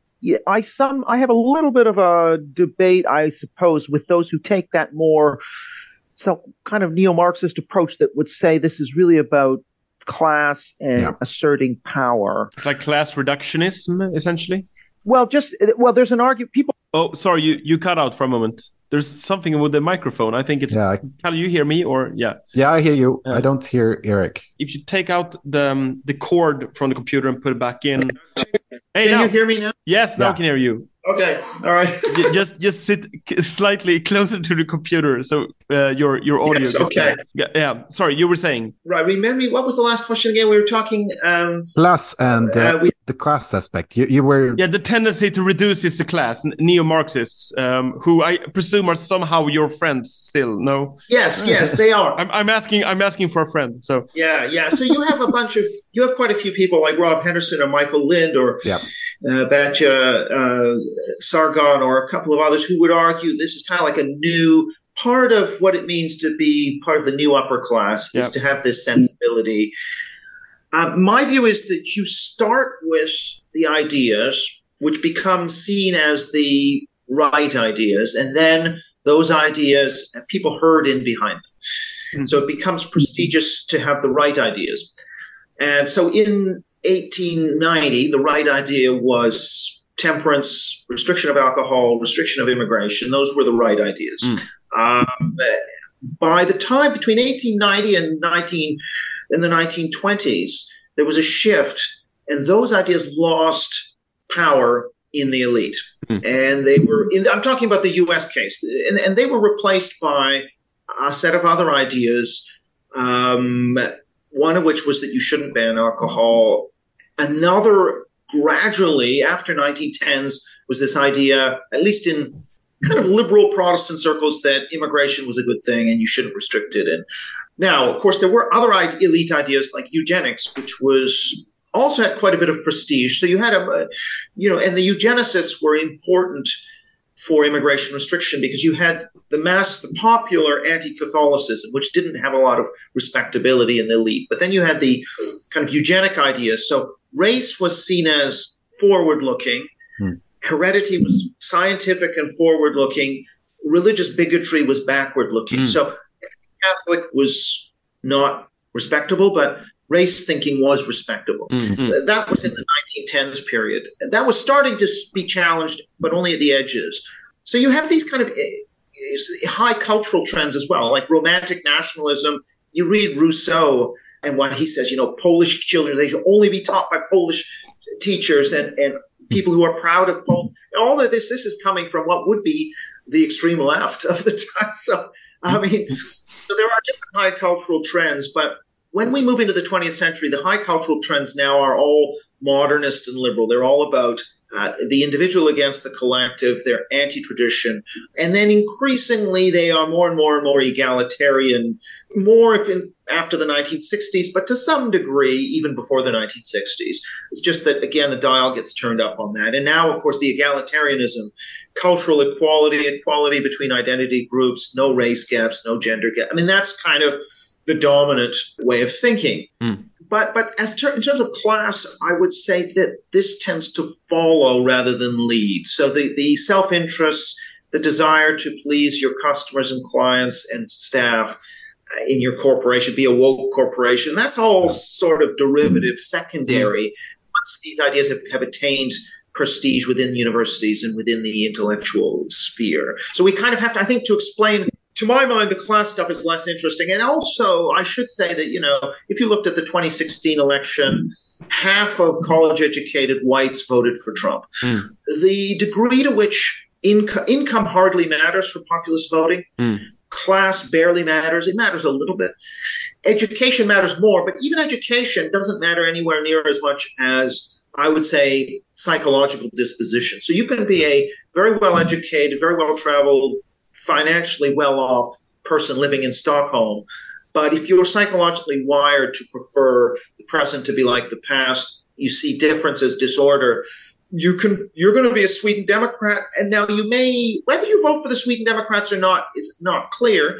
I some I have a little bit of a debate, I suppose, with those who take that more some kind of neo-Marxist approach that would say this is really about class and yeah. asserting power. It's like class reductionism, essentially. Well, just well, there's an argument. People. Oh, sorry, you you cut out for a moment. There's something with the microphone. I think it's. Yeah. Can you hear me or yeah? Yeah, I hear you. Uh, I don't hear Eric. If you take out the um, the cord from the computer and put it back in. Hey, can now. you hear me now? Yes, now yeah. I can hear you. Okay, all right. just just sit [laughs] slightly closer to the computer so uh, your your audio. Yes, okay. Yeah, yeah, Sorry, you were saying. Right. Remember me. What was the last question again? We were talking. Um, class and uh, uh, we, the class aspect. You, you were. Yeah, the tendency to reduce is the class. Neo-Marxists, um, who I presume are somehow your friends still. No. Yes. Yes, they are. [laughs] I'm, I'm asking. I'm asking for a friend. So. Yeah. Yeah. So you have a bunch of you have quite a few people like Rob Henderson or Michael Lind or yeah. uh, Batya uh, Sargon or a couple of others who would argue this is kind of like a new part of what it means to be part of the new upper class yep. is to have this sensibility. Uh, my view is that you start with the ideas, which become seen as the right ideas, and then those ideas people herd in behind them. Mm-hmm. So it becomes prestigious to have the right ideas. And so in 1890, the right idea was temperance, restriction of alcohol, restriction of immigration. Those were the right ideas. Mm. Um, by the time between 1890 and 19 in the 1920s, there was a shift, and those ideas lost power in the elite, mm. and they were. In, I'm talking about the U.S. case, and, and, they were replaced by a set of other ideas. Um, one of which was that you shouldn't ban alcohol. Another, gradually after 1910s, was this idea, at least in kind of liberal Protestant circles, that immigration was a good thing and you shouldn't restrict it. And now, of course, there were other elite ideas like eugenics, which was also had quite a bit of prestige. So you had a, you know, and the eugenicists were important for immigration restriction because you had the mass, the popular anti-Catholicism, which didn't have a lot of respectability in the elite. But then you had the kind of eugenic ideas. So race was seen as forward-looking. Hmm. Heredity was scientific and forward-looking. Religious bigotry was backward-looking. Hmm. So Catholic was not respectable, but race thinking was respectable. Mm-hmm. That was in the 1910s period. That was starting to be challenged, but only at the edges. So you have these kind of eh, high cultural trends as well, like romantic nationalism. You read Rousseau and what he says, you know, Polish children, they should only be taught by Polish teachers and, and people who are proud of Poland. All of this, this is coming from what would be the extreme left of the time. [laughs] So, I mean, so there are different high cultural trends, but when we move into the 20th century, the high cultural trends now are all modernist and liberal. They're all about uh, the individual against the collective. They're anti-tradition, and then increasingly they are more and more and more egalitarian. More in, after the 1960s, but to some degree even before the 1960s. It's just that again the dial gets turned up on that, and now of course the egalitarianism, cultural equality, equality between identity groups, no race gaps, no gender gap. I mean that's kind of the dominant way of thinking. Mm. But but as ter- in terms of class, I would say that this tends to follow rather than lead. So the the self interest, the desire to please your customers and clients and staff uh, in your corporation, be a woke corporation, that's all sort of derivative, secondary. Once these ideas have, have attained prestige within universities and within the intellectual sphere. So we kind of have to, I think, to explain to my mind, the class stuff is less interesting. And also, I should say that, you know, if you looked at the 2016 election, half of college educated whites voted for Trump. Mm. The degree to which inco- income hardly matters for populist voting. Mm. class barely matters. It matters a little bit. Education matters more, but even education doesn't matter anywhere near as much as I would say psychological disposition. So you can be a very well educated, very well traveled, financially well off person living in Stockholm. But if you're psychologically wired to prefer the present to be like the past, you see difference as disorder, you can you're going to be a Sweden Democrat, and now you may whether you vote for the Sweden Democrats or not is not clear.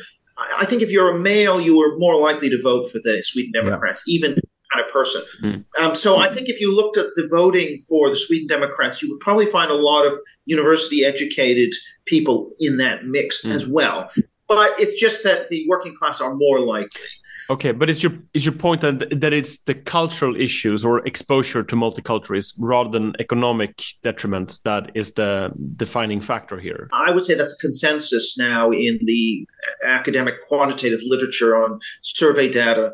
I think if you're a male, you are more likely to vote for the Sweden Democrats, yeah. even kind of person. Mm. Um, so I think if you looked at the voting for the Sweden Democrats, you would probably find a lot of university educated people in that mix mm. as well but it's just that the working class are more likely. Okay, but is your is your point that that it's the cultural issues or exposure to multiculturalism rather than economic detriments that is the defining factor here? I would say that's a consensus now in the academic quantitative literature on survey data.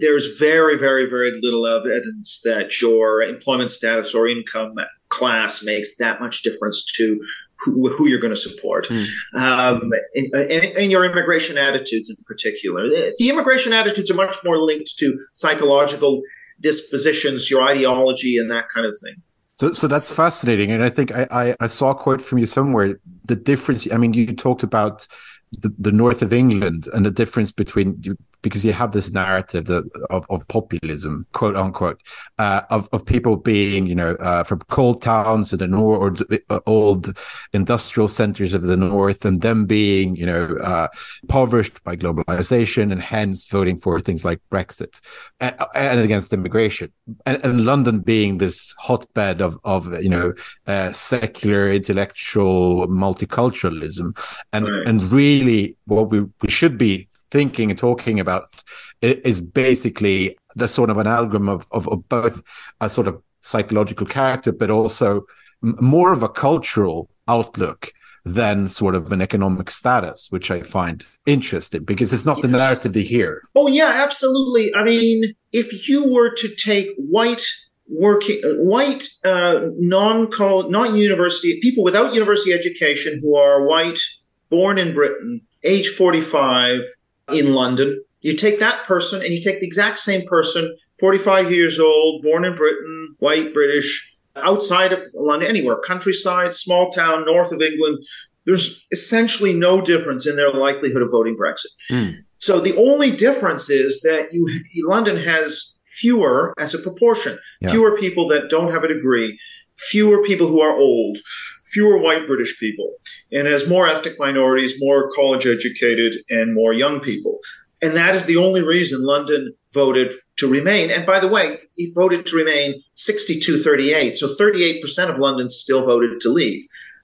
There's very, very, very little evidence that your employment status or income class makes that much difference to who, who you're going to support, mm. um, and, and, and, your immigration attitudes in particular. The, the immigration attitudes are much more linked to psychological dispositions, your ideology, and that kind of thing. So, so that's fascinating, and I think I, I, I saw a quote from you somewhere. The difference. I mean, you talked about the, the north of England and the difference between you, because you have this narrative that, of, of populism, quote unquote, uh, of, of people being, you know, uh, from coal towns in the north or uh, old industrial centers of the north and them being, you know, uh, impoverished by globalization and hence voting for things like Brexit and, and against immigration. And, and, London being this hotbed of, of you know, uh, secular, intellectual multiculturalism. And, right. and really what we, we should be thinking and talking about is basically the sort of an amalgam of, of, of both a sort of psychological character, but also more of a cultural outlook than sort of an economic status, which I find interesting because it's not yes. the narrative they hear. Oh yeah, absolutely. I mean, if you were to take white working white uh, non non university people without university education who are white, born in Britain, age forty five, in London. You take that person and you take the exact same person, 45 years old, born in Britain, white, British, outside of London, anywhere, countryside, small town, north of England. There's essentially no difference in their likelihood of voting Brexit. Mm. So the only difference is that you London has fewer as a proportion, yeah. fewer people that don't have a degree, fewer people who are old, fewer white British people, and has more ethnic minorities, more college educated, and more young people. And that is the only reason London voted to remain. And by the way, it voted to remain 62 38. So 38% of London still voted to leave.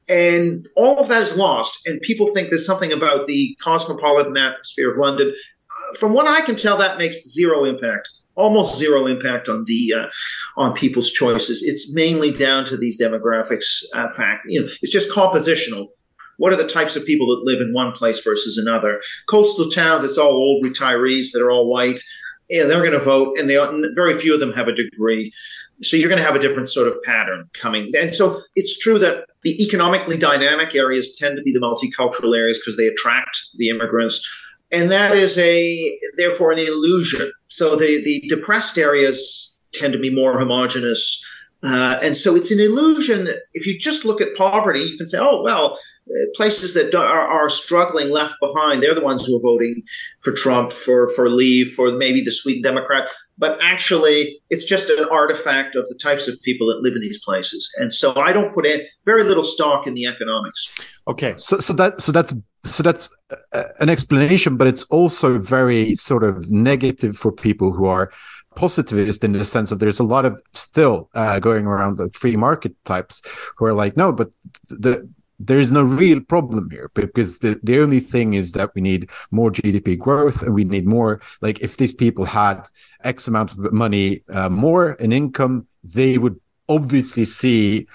And all of that is lost. And people think there's something about the cosmopolitan atmosphere of London. Uh, from what I can tell, that makes zero impact almost zero impact on the uh, on people's choices. It's mainly down to these demographics uh, fact. You know, it's just compositional. What are the types of people that live in one place versus another? Coastal towns, it's all old retirees that are all white. Yeah, they're going to vote, and they very few of them have a degree. So you're going to have a different sort of pattern coming. And so it's true that the economically dynamic areas tend to be the multicultural areas because they attract the immigrants and that is a therefore an illusion. So the the depressed areas tend to be more homogenous, uh, and so it's an illusion. If you just look at poverty, you can say, oh well, places that are, are, struggling left behind, they're the ones who are voting for Trump, for for Leave, for maybe the Sweden Democrats. But actually, it's just an artifact of the types of people that live in these places. And so I don't put in very little stock in the economics. Okay, so so that so that's so that's an explanation, but it's also very sort of negative for people who are positivist in the sense of there's a lot of still uh, going around the free market types who are like, no, but the there is no real problem here because the, the only thing is that we need more GDP growth and we need more like if these people had X amount of money uh, more in income, they would obviously see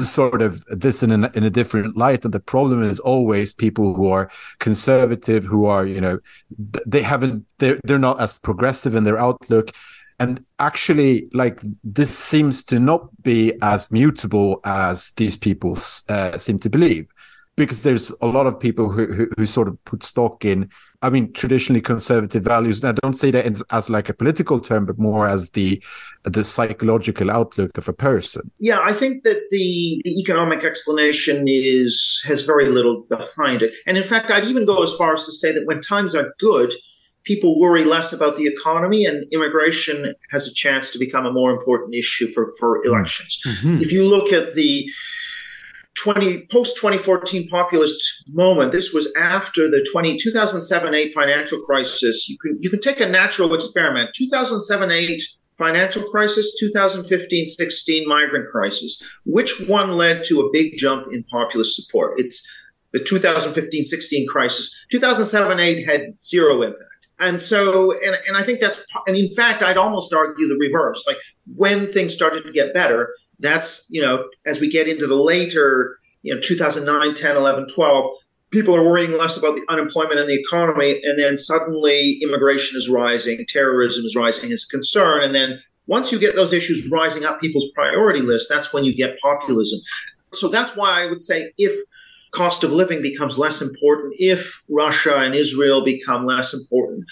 sort of this in a, in a different light. And the problem is always people who are conservative who are you know they haven't they're, they're not as progressive in their outlook and actually like this seems to not be as mutable as these people uh, seem to believe. Because there's a lot of people who, who, who sort of put stock in i mean traditionally conservative values. And i don't say that as, like a political term but more as the the psychological outlook of a person. Yeah, I think that the, the economic explanation is has very little behind it. And in fact, I'd even go as far as to say that when times are good, people worry less about the economy and immigration has a chance to become a more important issue for, for mm-hmm. elections. If you look at the 20 post 2014 populist moment this was after the 20 2007-8 financial crisis. You can you can take a natural experiment. 2007-8 financial crisis 2015-16 migrant crisis. Which one led to a big jump in populist support? It's the 2015-16 crisis. 2007-8 had zero impact and so and, and i think that's and in fact i'd almost argue the reverse. Like when things started to get better that's you know as we get into the later you know 2009 10 11 12 people are worrying less about the unemployment and the economy and then suddenly immigration is rising terrorism is rising as a concern and then once you get those issues rising up people's priority list that's when you get populism. So that's why i would say if cost of living becomes less important if russia and israel become less important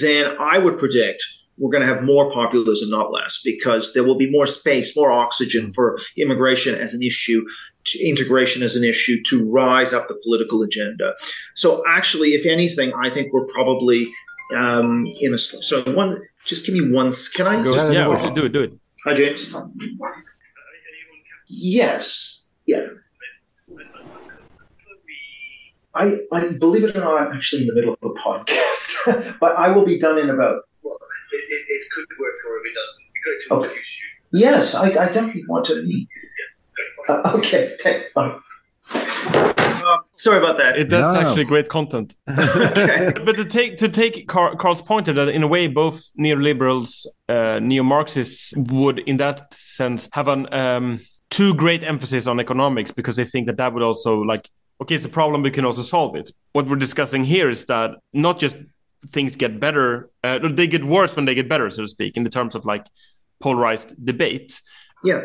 then i would predict we're going to have more populism, not less, because there will be more space, more oxygen for immigration as an issue, to integration as an issue, to rise up the political agenda. So, actually, if anything, I think we're probably um, in a. So, one, just give me one. Can I Go just? ahead. Yeah, do it, do it. Hi, James. Yes. Yeah. I, I believe it or not, I'm actually in the middle of a podcast, [laughs] but I will be done in about It, it, it could work, or if it doesn't, we could Okay. you. Yes, I, I definitely want to meet. Uh, okay, take. Uh, uh, sorry about that. It, that's No, no. actually great content. [laughs] Okay. but to take to take Car- Carl's point that in a way both neoliberals, uh, neo-Marxists would, in that sense, have an um, too great emphasis on economics because they think that that would also like okay, it's a problem, we can also solve it. What we're discussing here is that not just things get better, uh, they get worse when they get better, so to speak, in the terms of like polarized debate. Yeah.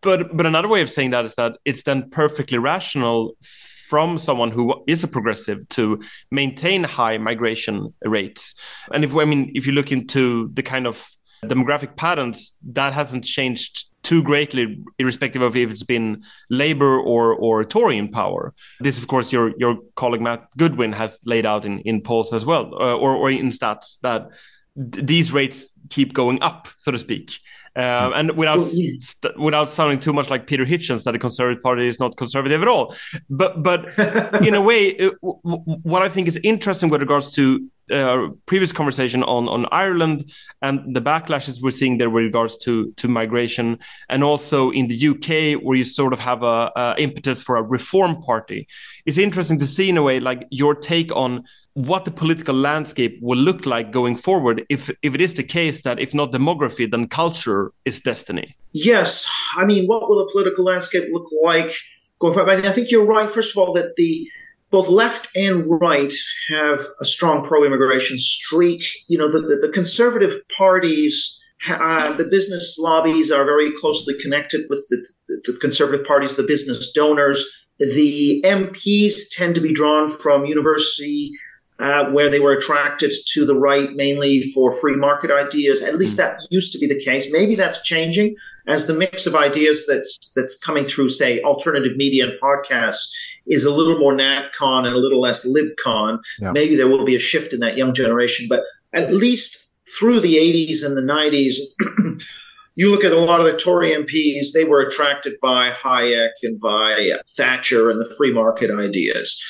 But but another way of saying that is that it's then perfectly rational from someone who is a progressive to maintain high migration rates. And if I mean if you look into the kind of demographic patterns, that hasn't changed too greatly, irrespective of if it's been Labour or or Tory in power. This, of course, your your colleague Matt Goodwin has laid out in in polls as well, uh, or or in stats that these rates keep going up, so to speak. Um, and without Well, yeah. st- without sounding too much like Peter Hitchens, that the Conservative Party is not conservative at all. But but [laughs] in a way, uh, w- w- what I think is interesting with regards to uh, previous conversation on on Ireland and the backlashes we're seeing there with regards to to migration, and also in the UK where you sort of have a, a impetus for a reform party, it's interesting to see in a way like your take on what the political landscape will look like going forward if if it is the case that if not demography then culture is destiny. Yes, I mean, what will the political landscape look like going forward? I, think you're right. First of all, that the both left and right have a strong pro-immigration streak. You know, the, the, the conservative parties, uh, the business lobbies are very closely connected with the, the conservative parties, the business donors. The MPs tend to be drawn from university uh, where they were attracted to the right mainly for free market ideas. At least that used to be the case. Maybe that's changing as the mix of ideas that's that's coming through, say, alternative media and podcasts is a little more NatCon and a little less LibCon. Yeah. Maybe there will be a shift in that young generation, but at least through the 80s and the 90s. [clears throat] You look at a lot of the Tory MPs, they were attracted by Hayek and by Thatcher and the free market ideas.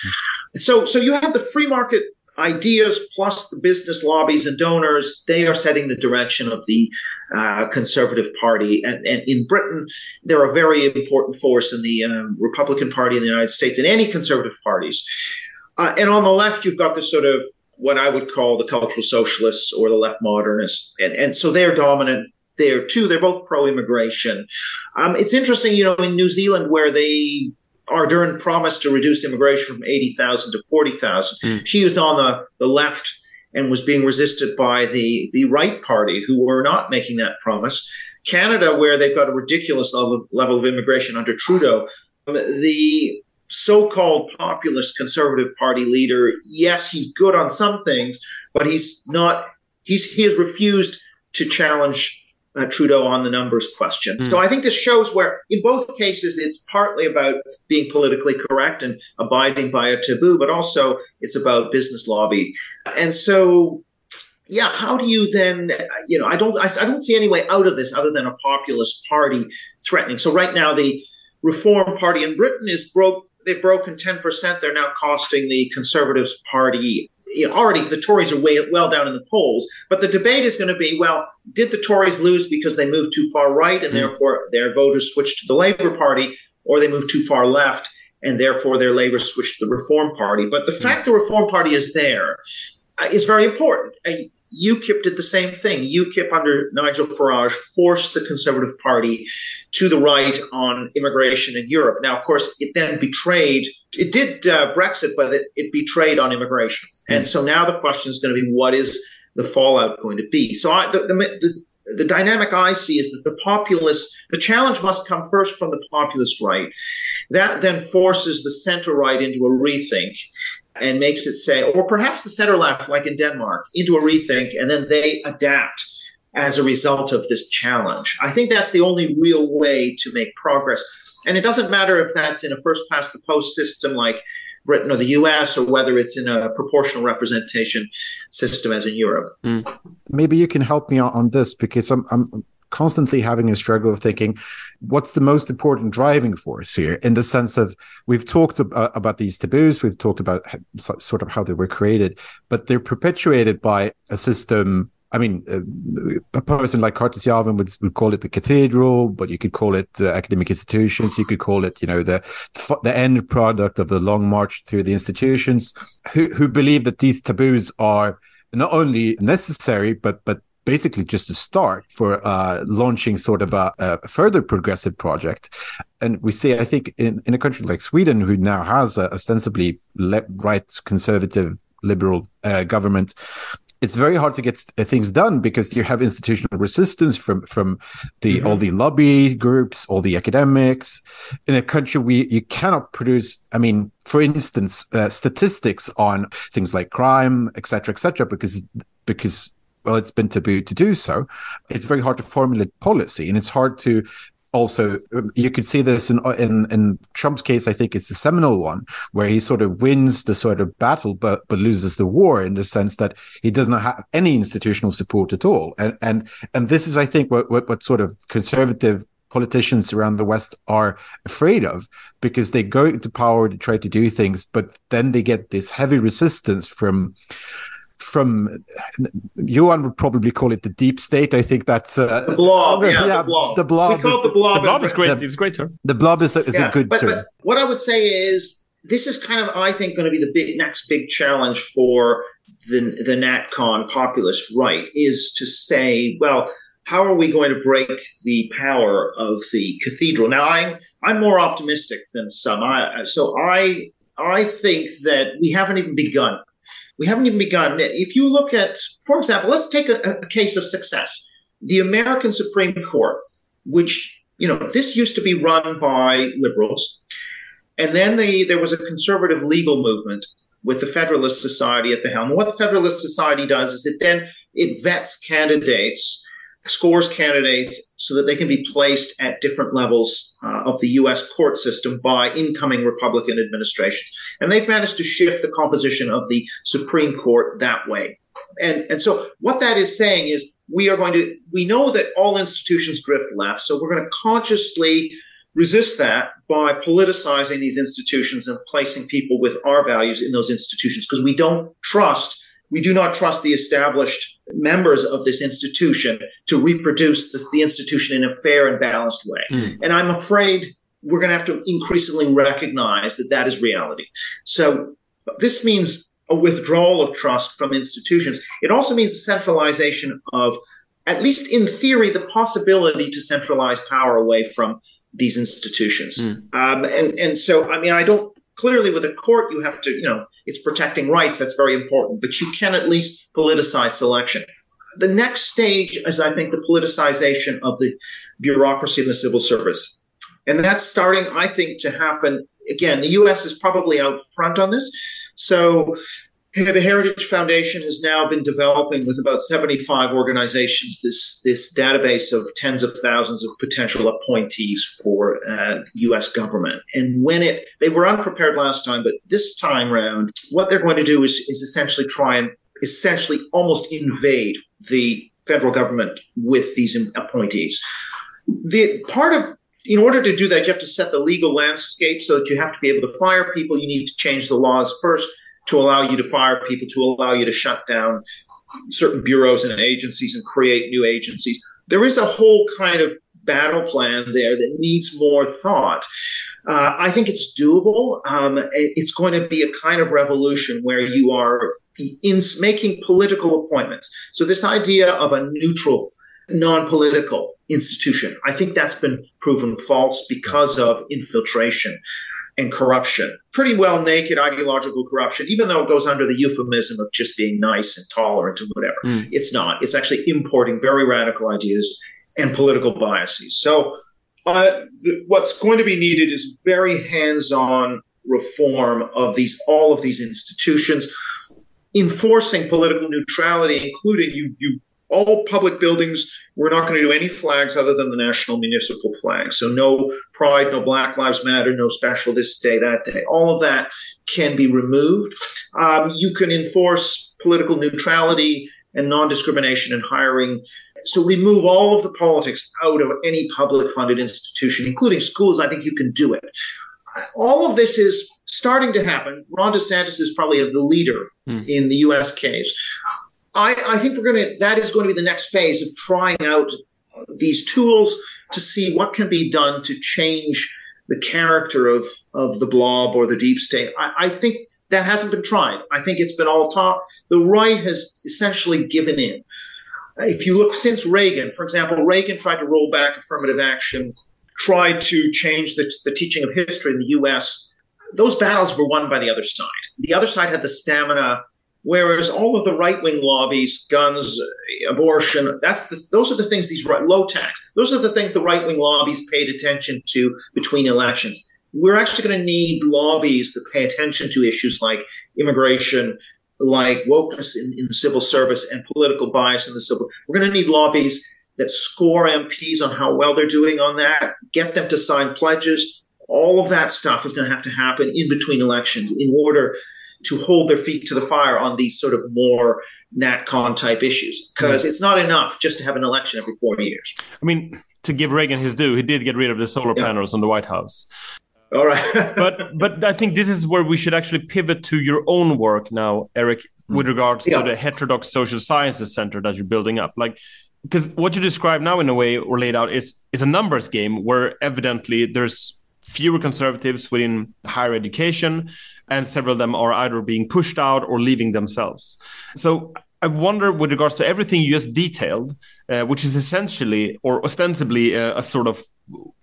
So, so you have the free market ideas plus the business lobbies and donors. They are setting the direction of the uh, Conservative Party. And, and in Britain, they're a very important force in the um, Republican Party in the United States and any conservative parties. Uh, and on the left, you've got this sort of what I would call the cultural socialists or the left modernists. And, and so they're dominant there too. They're both pro-immigration. Um, it's interesting, you know, in New Zealand where they Ardern promised to reduce immigration from 80,000 to 40,000. She was on the, the left and was being resisted by the, the right party who were not making that promise. Canada, where they've got a ridiculous level, level of immigration under Trudeau, um, the so-called populist conservative party leader yes he's good on some things but he's not he's he has refused to challenge uh, Trudeau on the numbers question. Mm. So I think this shows where, in both cases, it's partly about being politically correct and abiding by a taboo, but also it's about business lobby. And so, yeah, how do you then, you know, I don't, I, I don't see any way out of this other than a populist party threatening. So right now, the Reform Party in Britain is broke. They've broken ten percent. They're now costing the Conservatives Party you know, already the Tories are way well down in the polls, but the debate is going to be: well, did the Tories lose because they moved too far right and mm. therefore their voters switched to the Labour Party, or they moved too far left and therefore their Labour switched to the Reform Party? But the mm. fact the Reform Party is there uh, very important. UKIP did the same thing. UKIP under Nigel Farage forced the Conservative Party to the right on immigration in Europe. Now, of course, it then betrayed, it did uh, Brexit, but it, it, betrayed on immigration. And so now the question is going to be what is the fallout going to be? So I, the, the, the, the dynamic I see is that the populist, the challenge must come first from the populist right. That then forces the center right into a rethink and makes it say, or perhaps the center left, like in Denmark, into a rethink, and then they adapt as a result of this challenge. I think that's the only real way to make progress. And it doesn't matter if that's in a first past the post system like Britain or the US, or whether it's in a proportional representation system as in Europe. Mm. Maybe you can help me on this because I'm, I'm constantly having a struggle of thinking what's the most important driving force here in the sense of we've talked ab- uh, about these taboos we've talked about sort of how they were created but they're perpetuated by a system I mean, uh, a person like Curtis Yarvin would, would call it the cathedral, but you could call it uh, academic institutions. You could call it, you know, the the end product of the long march through the institutions. Who who believe that these taboos are not only necessary but but basically just a start for uh, launching sort of a, a, further progressive project. And we see, I think, in, in a country like Sweden, who now has a ostensibly le- right conservative liberal uh, government, it's very hard to get things done because you have institutional resistance from from the mm-hmm. all the lobby groups, all the academics. In a country we you cannot produce. I mean, for instance, uh, statistics on things like crime, etc., etc., because because well, it's been taboo to do so. It's very hard to formulate policy, and it's hard to also um, you could see this in in in Trump's case. I think it's the seminal one where he sort of wins the sort of battle, but but loses the war in the sense that he does not have any institutional support at all. And and and this is, I think, what what, what sort of conservative politicians around the West are afraid of because they go into power to try to do things, but then they get this heavy resistance from from Johan would probably call it the deep state. I think that's uh, the blob. Yeah, yeah, the blob. The blob. We call is, it the blob. The blob is great. The, it's a great term. The blob is a, is yeah, a good but, term. But what I would say is this is kind of I think going to be the big next big challenge for the the NatCon populist right is to say, well, how are we going to break the power of the cathedral? Now, I'm I'm more optimistic than some. I, so I I think that we haven't even begun we haven't even begun. If you look at, for example, let's take a, a case of success. The American Supreme Court, which, you know, this used to be run by liberals. And then the, there was a conservative legal movement with the Federalist Society at the helm. what the Federalist Society does is it then it vets candidates scores candidates so that they can be placed at different levels uh, of the U.S. court system by incoming Republican administrations. And they've managed to shift the composition of the Supreme Court that way. And, and so what that is saying is we are going to, we know that all institutions drift left. So we're going to consciously resist that by politicizing these institutions and placing people with our values in those institutions because we don't trust we do not trust the established members of this institution to reproduce this, the institution in a fair and balanced way. Mm. And I'm afraid we're going to have to increasingly recognize that that is reality. So this means a withdrawal of trust from institutions. It also means a centralization of, at least in theory, the possibility to centralize power away from these institutions. Mm. Um, and, and so, I mean, I don't clearly with a court you have to you know it's protecting rights that's very important but you can at least politicize selection the next stage is i think the politicization of the bureaucracy and the civil service And that's starting, I think, to happen. Again, the US is probably out front on this. So the Heritage Foundation has now been developing with about 75 organizations this, this database of tens of thousands of potential appointees for uh, the US government. And when it, they were unprepared last time, but this time round, what they're going to do is, is essentially try and essentially almost invade the federal government with these appointees. The part of in order to do that, you have to set the legal landscape so that you have to be able to fire people. You need to change the laws first to allow you to fire people, to allow you to shut down certain bureaus and agencies and create new agencies. There is a whole kind of battle plan there that needs more thought. Uh, I think it's doable. Um, it's going to be a kind of revolution where you are in making political appointments. So this idea of a neutral, non-political institution, I think that's been proven false because of infiltration and corruption. Pretty well naked ideological corruption, even though it goes under the euphemism of just being nice and tolerant and whatever. Mm. It's not. It's actually importing very radical ideas and political biases. So uh, the, what's going to be needed is very hands-on reform of these all of these institutions enforcing political neutrality, including you, you all public buildings, we're not going to do any flags other than the national municipal flag. So no pride, no Black Lives Matter, no special this day, that day. All of that can be removed. Um, you can enforce political neutrality and non-discrimination in hiring. So remove all of the politics out of any public funded institution, including schools. I think you can do it. All of this is starting to happen. Ron DeSantis is probably the leader mm. in the U.S. case. I, I think we're going to. That is going to be the next phase of trying out these tools to see what can be done to change the character of of the blob or the deep state. I, I think that hasn't been tried. I think it's been all talk. The right has essentially given in. If you look since Reagan, for example, Reagan tried to roll back affirmative action, tried to change the, the teaching of history in the U.S those battles were won by the other side. The other side had the stamina, whereas all of the right wing lobbies, guns, abortion, that's the, those are the things these low tax, those are the things the right wing lobbies paid attention to between elections. We're actually going to need lobbies that pay attention to issues like immigration, like wokeness in, in the civil service, and political bias in the civil. We're going to need lobbies that score MPs on how well they're doing on that, get them to sign pledges, all of that stuff is going to have to happen in between elections in order to hold their feet to the fire on these sort of more NatCon type issues. Because mm. it's not enough just to have an election every four years. I mean, to give Reagan his due, he did get rid of the solar yeah. panels on the White House. All right. [laughs] but but I think this is where we should actually pivot to your own work now, Eric, with regards yeah. to the heterodox social sciences center that you're building up. Like because what you describe now in a way or laid out is is a numbers game where evidently there's fewer conservatives within higher education, and several of them are either being pushed out or leaving themselves. So I wonder, with regards to everything you just detailed, uh, which is essentially or ostensibly a, a sort of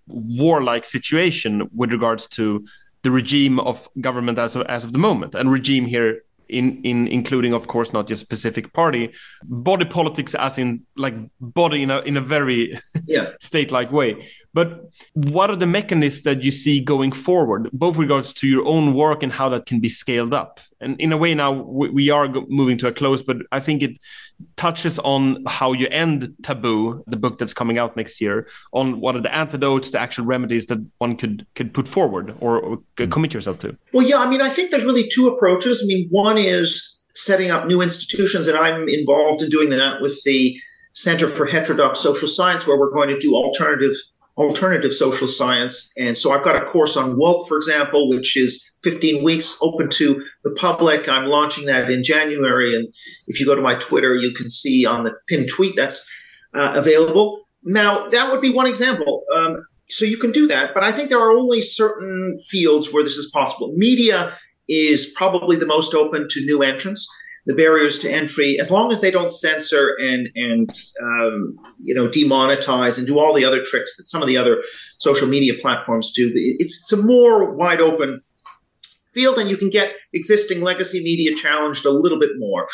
warlike situation with regards to the regime of government as of, as of the moment, and regime here in in including of course not just specific party body politics as in like body in a in a very yeah. [laughs] state like way but what are the mechanisms that you see going forward both regards to your own work and how that can be scaled up and in a way now we, we are moving to a close but i think it touches on how you end Taboo, the book that's coming out next year, on what are the antidotes, the actual remedies that one could could put forward or, or commit yourself to. Well, yeah, I mean, I think there's really two approaches. I mean, one is setting up new institutions, and I'm involved in doing that with the Center for Heterodox Social Science, where we're going to do alternative alternative social science. And so I've got a course on woke, for example, which is 15 weeks open to the public. I'm launching that in January. And if you go to my Twitter, you can see on the pinned tweet that's uh, available. Now, that would be one example. Um, so you can do that. But I think there are only certain fields where this is possible. Media is probably the most open to new entrants the barriers to entry, as long as they don't censor and and um, you know demonetize and do all the other tricks that some of the other social media platforms do, it's, it's a more wide open field, and you can get existing legacy media challenged a little bit more,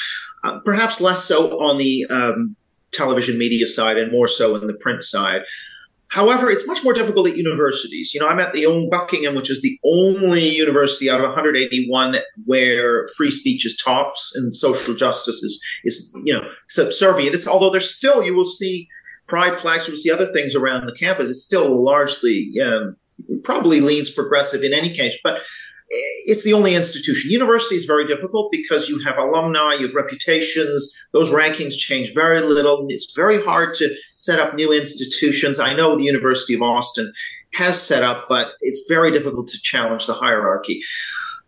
uh, perhaps less so on the um, television media side and more so in the print side. However, it's much more difficult at universities. You know, I'm at the own Buckingham, which is the only university out of 181 where free speech is tops and social justice is, is you know, subservient. It's, although there's still, you will see pride flags, you will see other things around the campus. It's still largely, um, probably leans progressive in any case, but it's the only institution. University is very difficult because you have alumni, you have reputations. Those rankings change very little. It's very hard to set up new institutions. I know the University of Austin has set up, but it's very difficult to challenge the hierarchy.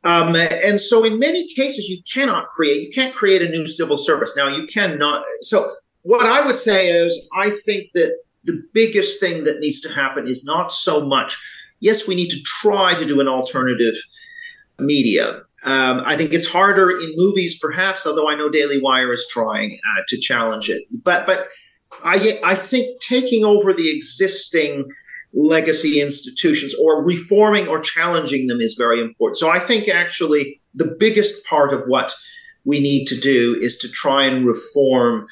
Um, and so, in many cases, you cannot create. You can't create a new civil service. Now, you cannot. So, what I would say is, I think that the biggest thing that needs to happen is not so much. Yes, we need to try to do an alternative media. Um, I think it's harder in movies, perhaps, although I know Daily Wire is trying uh, to challenge it. But but I I think taking over the existing legacy institutions or reforming or challenging them is very important. So I think actually the biggest part of what we need to do is to try and reform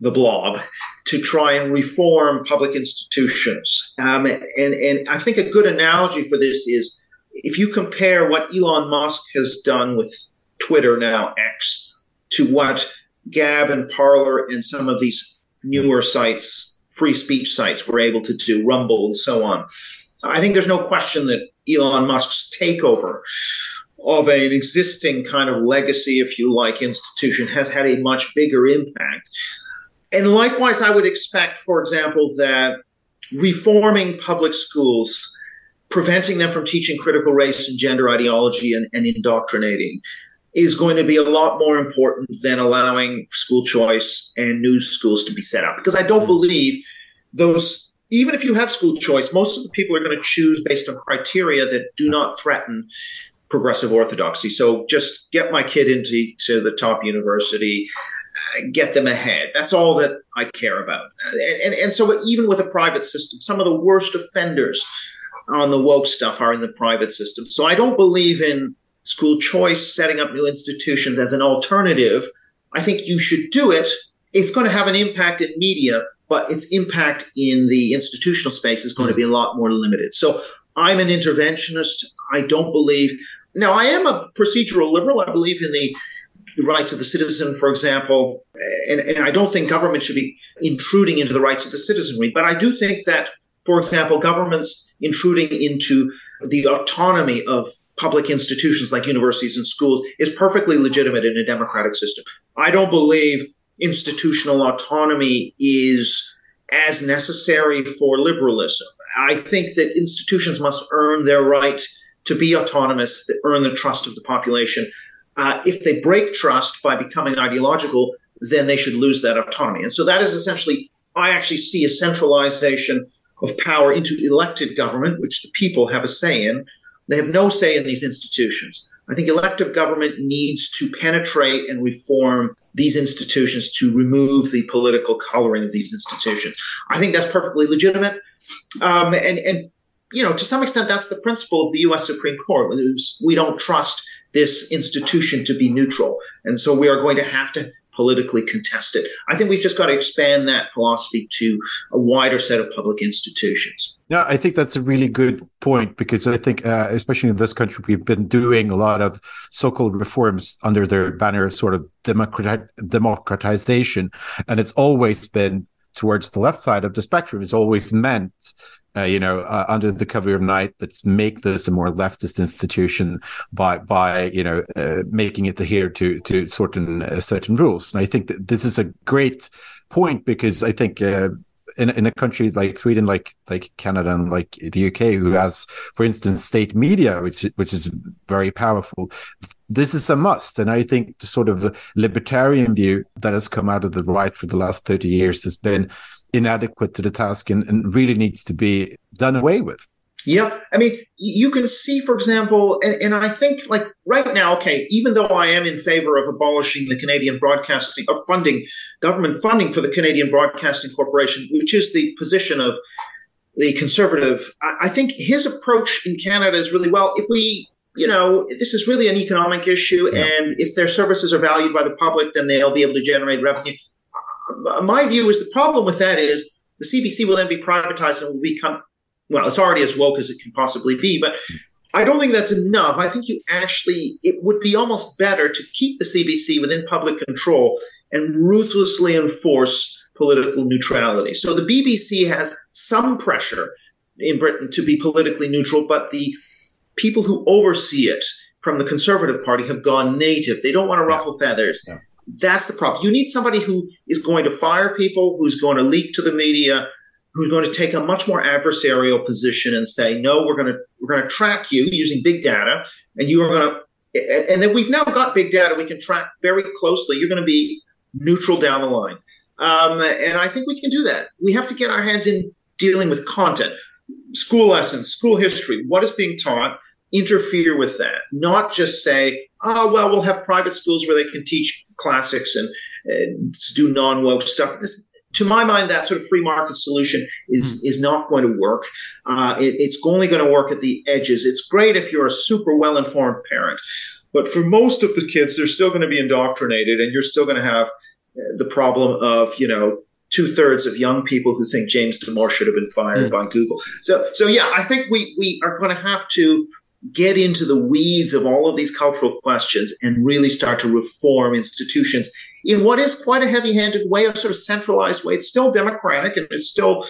the blob, to try and reform public institutions. Um, and and I think a good analogy for this is if you compare what Elon Musk has done with Twitter now X to what Gab and Parler and some of these newer sites, free speech sites, were able to do, Rumble and so on, I think there's no question that Elon Musk's takeover of an existing kind of legacy, if you like, institution has had a much bigger impact. And likewise, I would expect, for example, that reforming public schools preventing them from teaching critical race and gender ideology and, and indoctrinating is going to be a lot more important than allowing school choice and new schools to be set up. Because I don't believe those, even if you have school choice, most of the people are going to choose based on criteria that do not threaten progressive orthodoxy. So just get my kid into to the top university, get them ahead. That's all that I care about. And, and, and so even with a private system, some of the worst offenders on the woke stuff are in the private system. So I don't believe in school choice, setting up new institutions as an alternative. I think you should do it. It's going to have an impact in media, but its impact in the institutional space is going to be a lot more limited. So I'm an interventionist. I don't believe. Now, I am a procedural liberal. I believe in the rights of the citizen, for example, and, and I don't think government should be intruding into the rights of the citizenry. But I do think that, for example, governments intruding into the autonomy of public institutions like universities and schools is perfectly legitimate in a democratic system. I don't believe institutional autonomy is as necessary for liberalism. I think that institutions must earn their right to be autonomous, to earn the trust of the population. Uh, if they break trust by becoming ideological, then they should lose that autonomy. And so that is essentially, I actually see a centralization of power into elected government, which the people have a say in. They have no say in these institutions. I think elective government needs to penetrate and reform these institutions to remove the political coloring of these institutions. I think that's perfectly legitimate. Um, and, and, you know, to some extent, that's the principle of the U.S. Supreme Court. We don't trust this institution to be neutral. And so we are going to have to politically contested. I think we've just got to expand that philosophy to a wider set of public institutions. Yeah, I think that's a really good point because I think, uh, especially in this country, we've been doing a lot of so-called reforms under their banner, of sort of democrat- democratization, and it's always been towards the left side of the spectrum. It's always meant uh, you know, uh, under the cover of night, let's make this a more leftist institution by by you know uh, making it adhere to to certain uh, certain rules. And I think that this is a great point because I think. Uh, in, in a country like Sweden, like like Canada, and like the UK, who has, for instance, state media, which which is very powerful, this is a must. And I think the sort of libertarian view that has come out of the right for the last 30 years has been inadequate to the task and, and really needs to be done away with. Yeah. I mean, you can see, for example, and, and, I think like right now, okay, even though I am in favor of abolishing the Canadian Broadcasting of funding, government funding for the Canadian Broadcasting Corporation, which is the position of the conservative, I, I think his approach in Canada is really well. If we, you know, this is really an economic issue, yeah. and if their services are valued by the public, then they'll be able to generate revenue. My view is the problem with that is the CBC will then be privatized and will become, well, it's already as woke as it can possibly be, but I don't think that's enough. I think you actually, it would be almost better to keep the CBC within public control and ruthlessly enforce political neutrality. So the BBC has some pressure in Britain to be politically neutral, but the people who oversee it from the Conservative Party have gone native. They don't want to ruffle feathers. Yeah. That's the problem. You need somebody who is going to fire people, who's going to leak to the media, who's going to take a much more adversarial position and say, "No, we're going to we're going to track you using big data, and you are going to." And then we've now got big data. We can track very closely. You're going to be neutral down the line, um, and I think we can do that. We have to get our hands in dealing with content, school lessons, school history, what is being taught. Interfere with that, not just say, "Oh, well, we'll have private schools where they can teach classics and, and do non woke stuff." This, to my mind, that sort of free market solution is is not going to work. Uh, it, it's only going to work at the edges. It's great if you're a super well informed parent, but for most of the kids, they're still going to be indoctrinated, and you're still going to have uh, the problem of you know two thirds of young people who think James Damore should have been fired by Google. So so yeah, I think we we are going to have to get into the weeds of all of these cultural questions and really start to reform institutions in what is quite a heavy-handed way, a sort of centralized way. It's still democratic and it's still,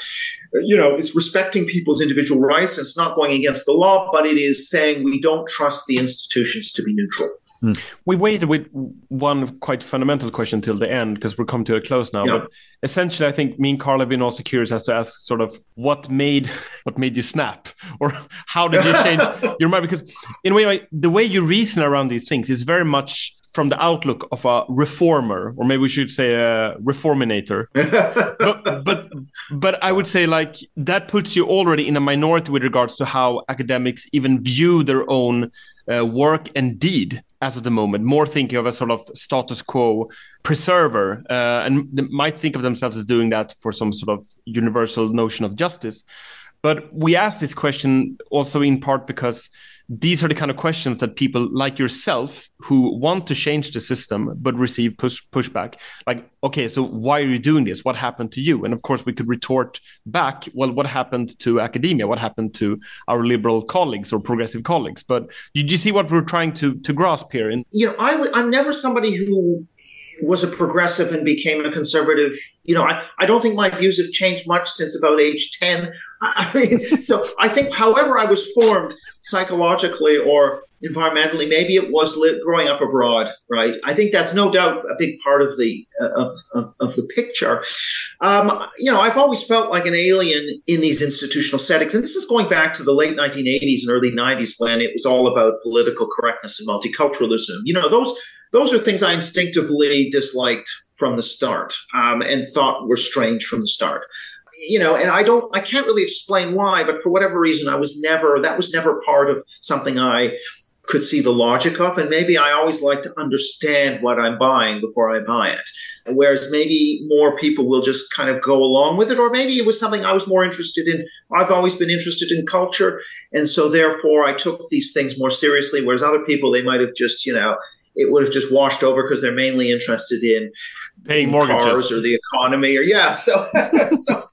you know, it's respecting people's individual rights and it's not going against the law, but it is saying we don't trust the institutions to be neutral. Hmm. We waited with one quite fundamental question till the end because we're coming to a close now. Yeah. But essentially, I think me and Carl have been also curious as to ask sort of what made [laughs] what made you snap, or how did you change [laughs] your mind? Because in a way, the way you reason around these things is very much from the outlook of a reformer, or maybe we should say a reforminator. [laughs] but, but but I would say like that puts you already in a minority with regards to how academics even view their own uh, work and deed as of the moment. More thinking of a sort of status quo preserver, uh, and they might think of themselves as doing that for some sort of universal notion of justice. But we ask this question also in part because these are the kind of questions that people like yourself who want to change the system but receive push pushback. Like okay so why are you doing this? What happened to you? And of course we could retort back well what happened to academia? What happened to our liberal colleagues or progressive colleagues? But did you see what we're trying to to grasp here? And you know, I w- I'm never somebody who was a progressive and became a conservative. You know, I, I don't think my views have changed much since about age 10. I, [laughs] I mean, so I think however I was formed psychologically or environmentally, maybe it was growing up abroad, right? I think that's no doubt a big part of the, of, of, of the picture. Um, you know, I've always felt like an alien in these institutional settings. And this is going back to the late 1980s and early 90s when it was all about political correctness and multiculturalism. You know, those, those are things I instinctively disliked from the start um, and thought were strange from the start. You know, and I don't, I can't really explain why, but for whatever reason, I was never, that was never part of something I could see the logic of. And maybe I always like to understand what I'm buying before I buy it. Whereas maybe more people will just kind of go along with it, or maybe it was something I was more interested in. I've always been interested in culture. And so therefore I took these things more seriously. Whereas other people, they might have just, you know, it would have just washed over because they're mainly interested in paying in mortgages cars or the economy or yeah. So, [laughs] so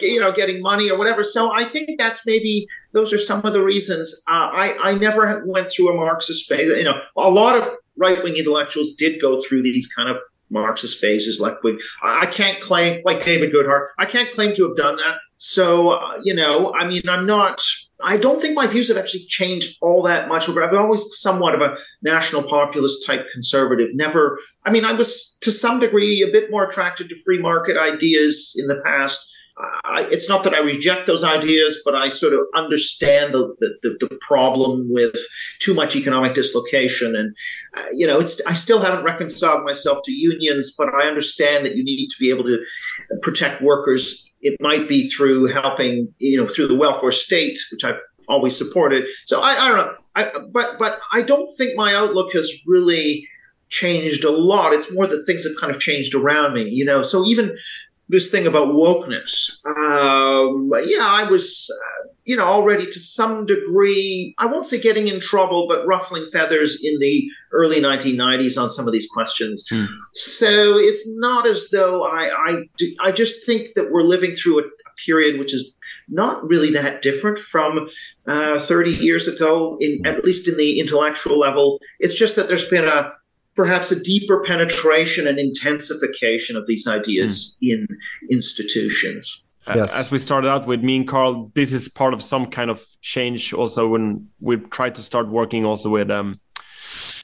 you know, getting money or whatever. So I think that's maybe those are some of the reasons. Uh, I I never went through a Marxist phase. You know, a lot of right wing intellectuals did go through these kind of Marxist phases. Like we, I can't claim, like David Goodhart, I can't claim to have done that. So uh, you know, I mean, I'm not. I don't think my views have actually changed all that much over. I've always somewhat of a national populist type conservative. Never. I mean, I was to some degree a bit more attracted to free market ideas in the past. I, it's not that I reject those ideas, but I sort of understand the, the, the problem with too much economic dislocation. And, uh, you know, it's, I still haven't reconciled myself to unions, but I understand that you need to be able to protect workers. It might be through helping, you know, through the welfare state, which I've always supported. So I, I don't know. I, but, but I don't think my outlook has really changed a lot. It's more that things have kind of changed around me, you know. So even this thing about wokeness. Um, yeah, I was. Uh, you know, already to some degree, I won't say getting in trouble, but ruffling feathers in the early 1990s on some of these questions. Hmm. So it's not as though I, I, do- I just think that we're living through a, a period which is not really that different from uh, 30 years ago, in at least in the intellectual level. It's just that there's been a perhaps a deeper penetration and intensification of these ideas in institutions. Yes. As we started out with me and Carl, this is part of some kind of change. Also, when we tried to start working also with um,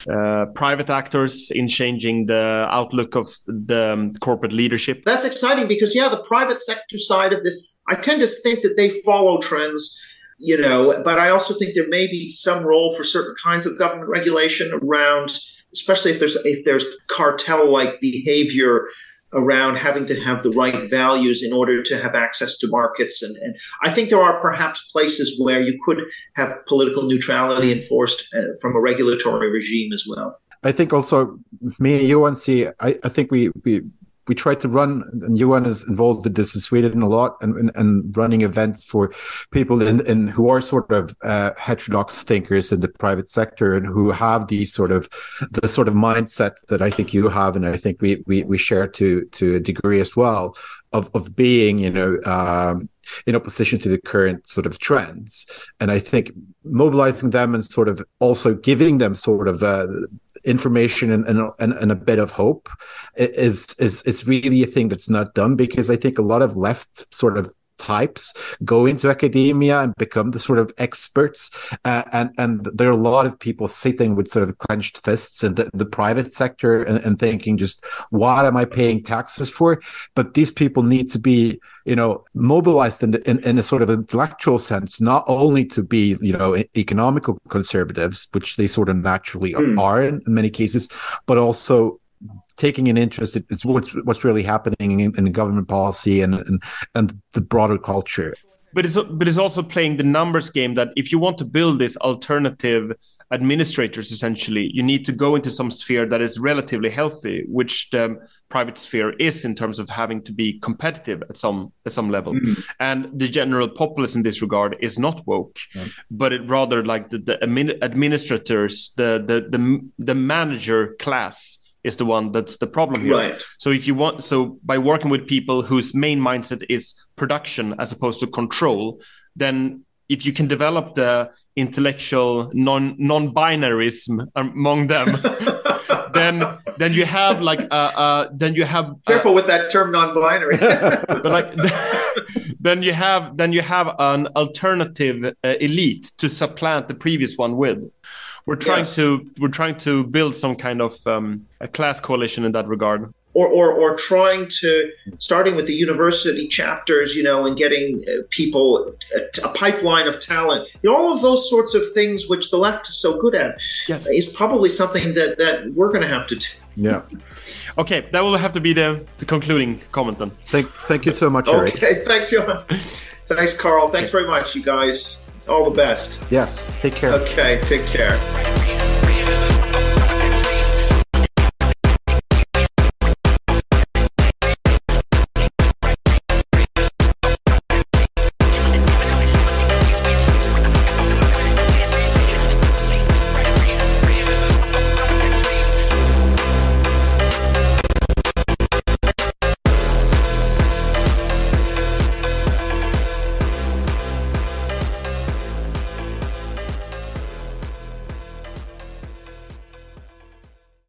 uh, private actors in changing the outlook of the um, corporate leadership. That's exciting because, yeah, the private sector side of this, I tend to think that they follow trends, you know, but I also think there may be some role for certain kinds of government regulation around, especially if there's if there's cartel-like behavior around having to have the right values in order to have access to markets and, and I think there are perhaps places where you could have political neutrality enforced uh, from a regulatory regime as well. I think also me and Johan see. I, I think we we we try to run, and Johan is involved with this in Sweden a lot, and and, and running events for people in, in who are sort of uh, heterodox thinkers in the private sector and who have these sort of the sort of mindset that I think you have, and I think we we we share to to a degree as well of of being, you know. Um, in opposition to the current sort of trends. And I think mobilizing them and sort of also giving them sort of uh, information and, and and a bit of hope is is is really a thing that's not done because I think a lot of left sort of types go into academia and become the sort of experts uh, and and there are a lot of people sitting with sort of clenched fists in the, the private sector and, and thinking just what am i paying taxes for? But these people need to be you know mobilized in, the, in in a sort of intellectual sense not only to be you know economical conservatives which they sort of naturally are in many cases but also taking an interest in it's what's what's really happening in, in government policy and, and and the broader culture. But it's but it's also playing the numbers game that if you want to build this alternative administrators essentially you need to go into some sphere that is relatively healthy which the private sphere is in terms of having to be competitive at some at some level. Mm-hmm. And the general populace in this regard is not woke but it rather like the, the administrators the, the the the manager class is the one that's the problem here Right. so if you want so by working with people whose main mindset is production as opposed to control then if you can develop the intellectual non non-binarism among them [laughs] then then you have like uh, uh then you have uh, Careful with that term non-binary. [laughs] but like [laughs] then you have then you have an alternative uh, elite to supplant the previous one with we're trying Yes. to we're trying to build some kind of um, a class coalition in that regard or, or, or trying to starting with the university chapters, you know, and getting uh, people a, a pipeline of talent, you know, all of those sorts of things which the left is so good at, Yes. is probably something that that we're going to have to do. yeah okay that will have to be the, the concluding comment then thank thank you so much eric Okay, thanks, Johan. Thanks, Carl. Thanks very much, you guys. All the best. yes take care Okay, take care.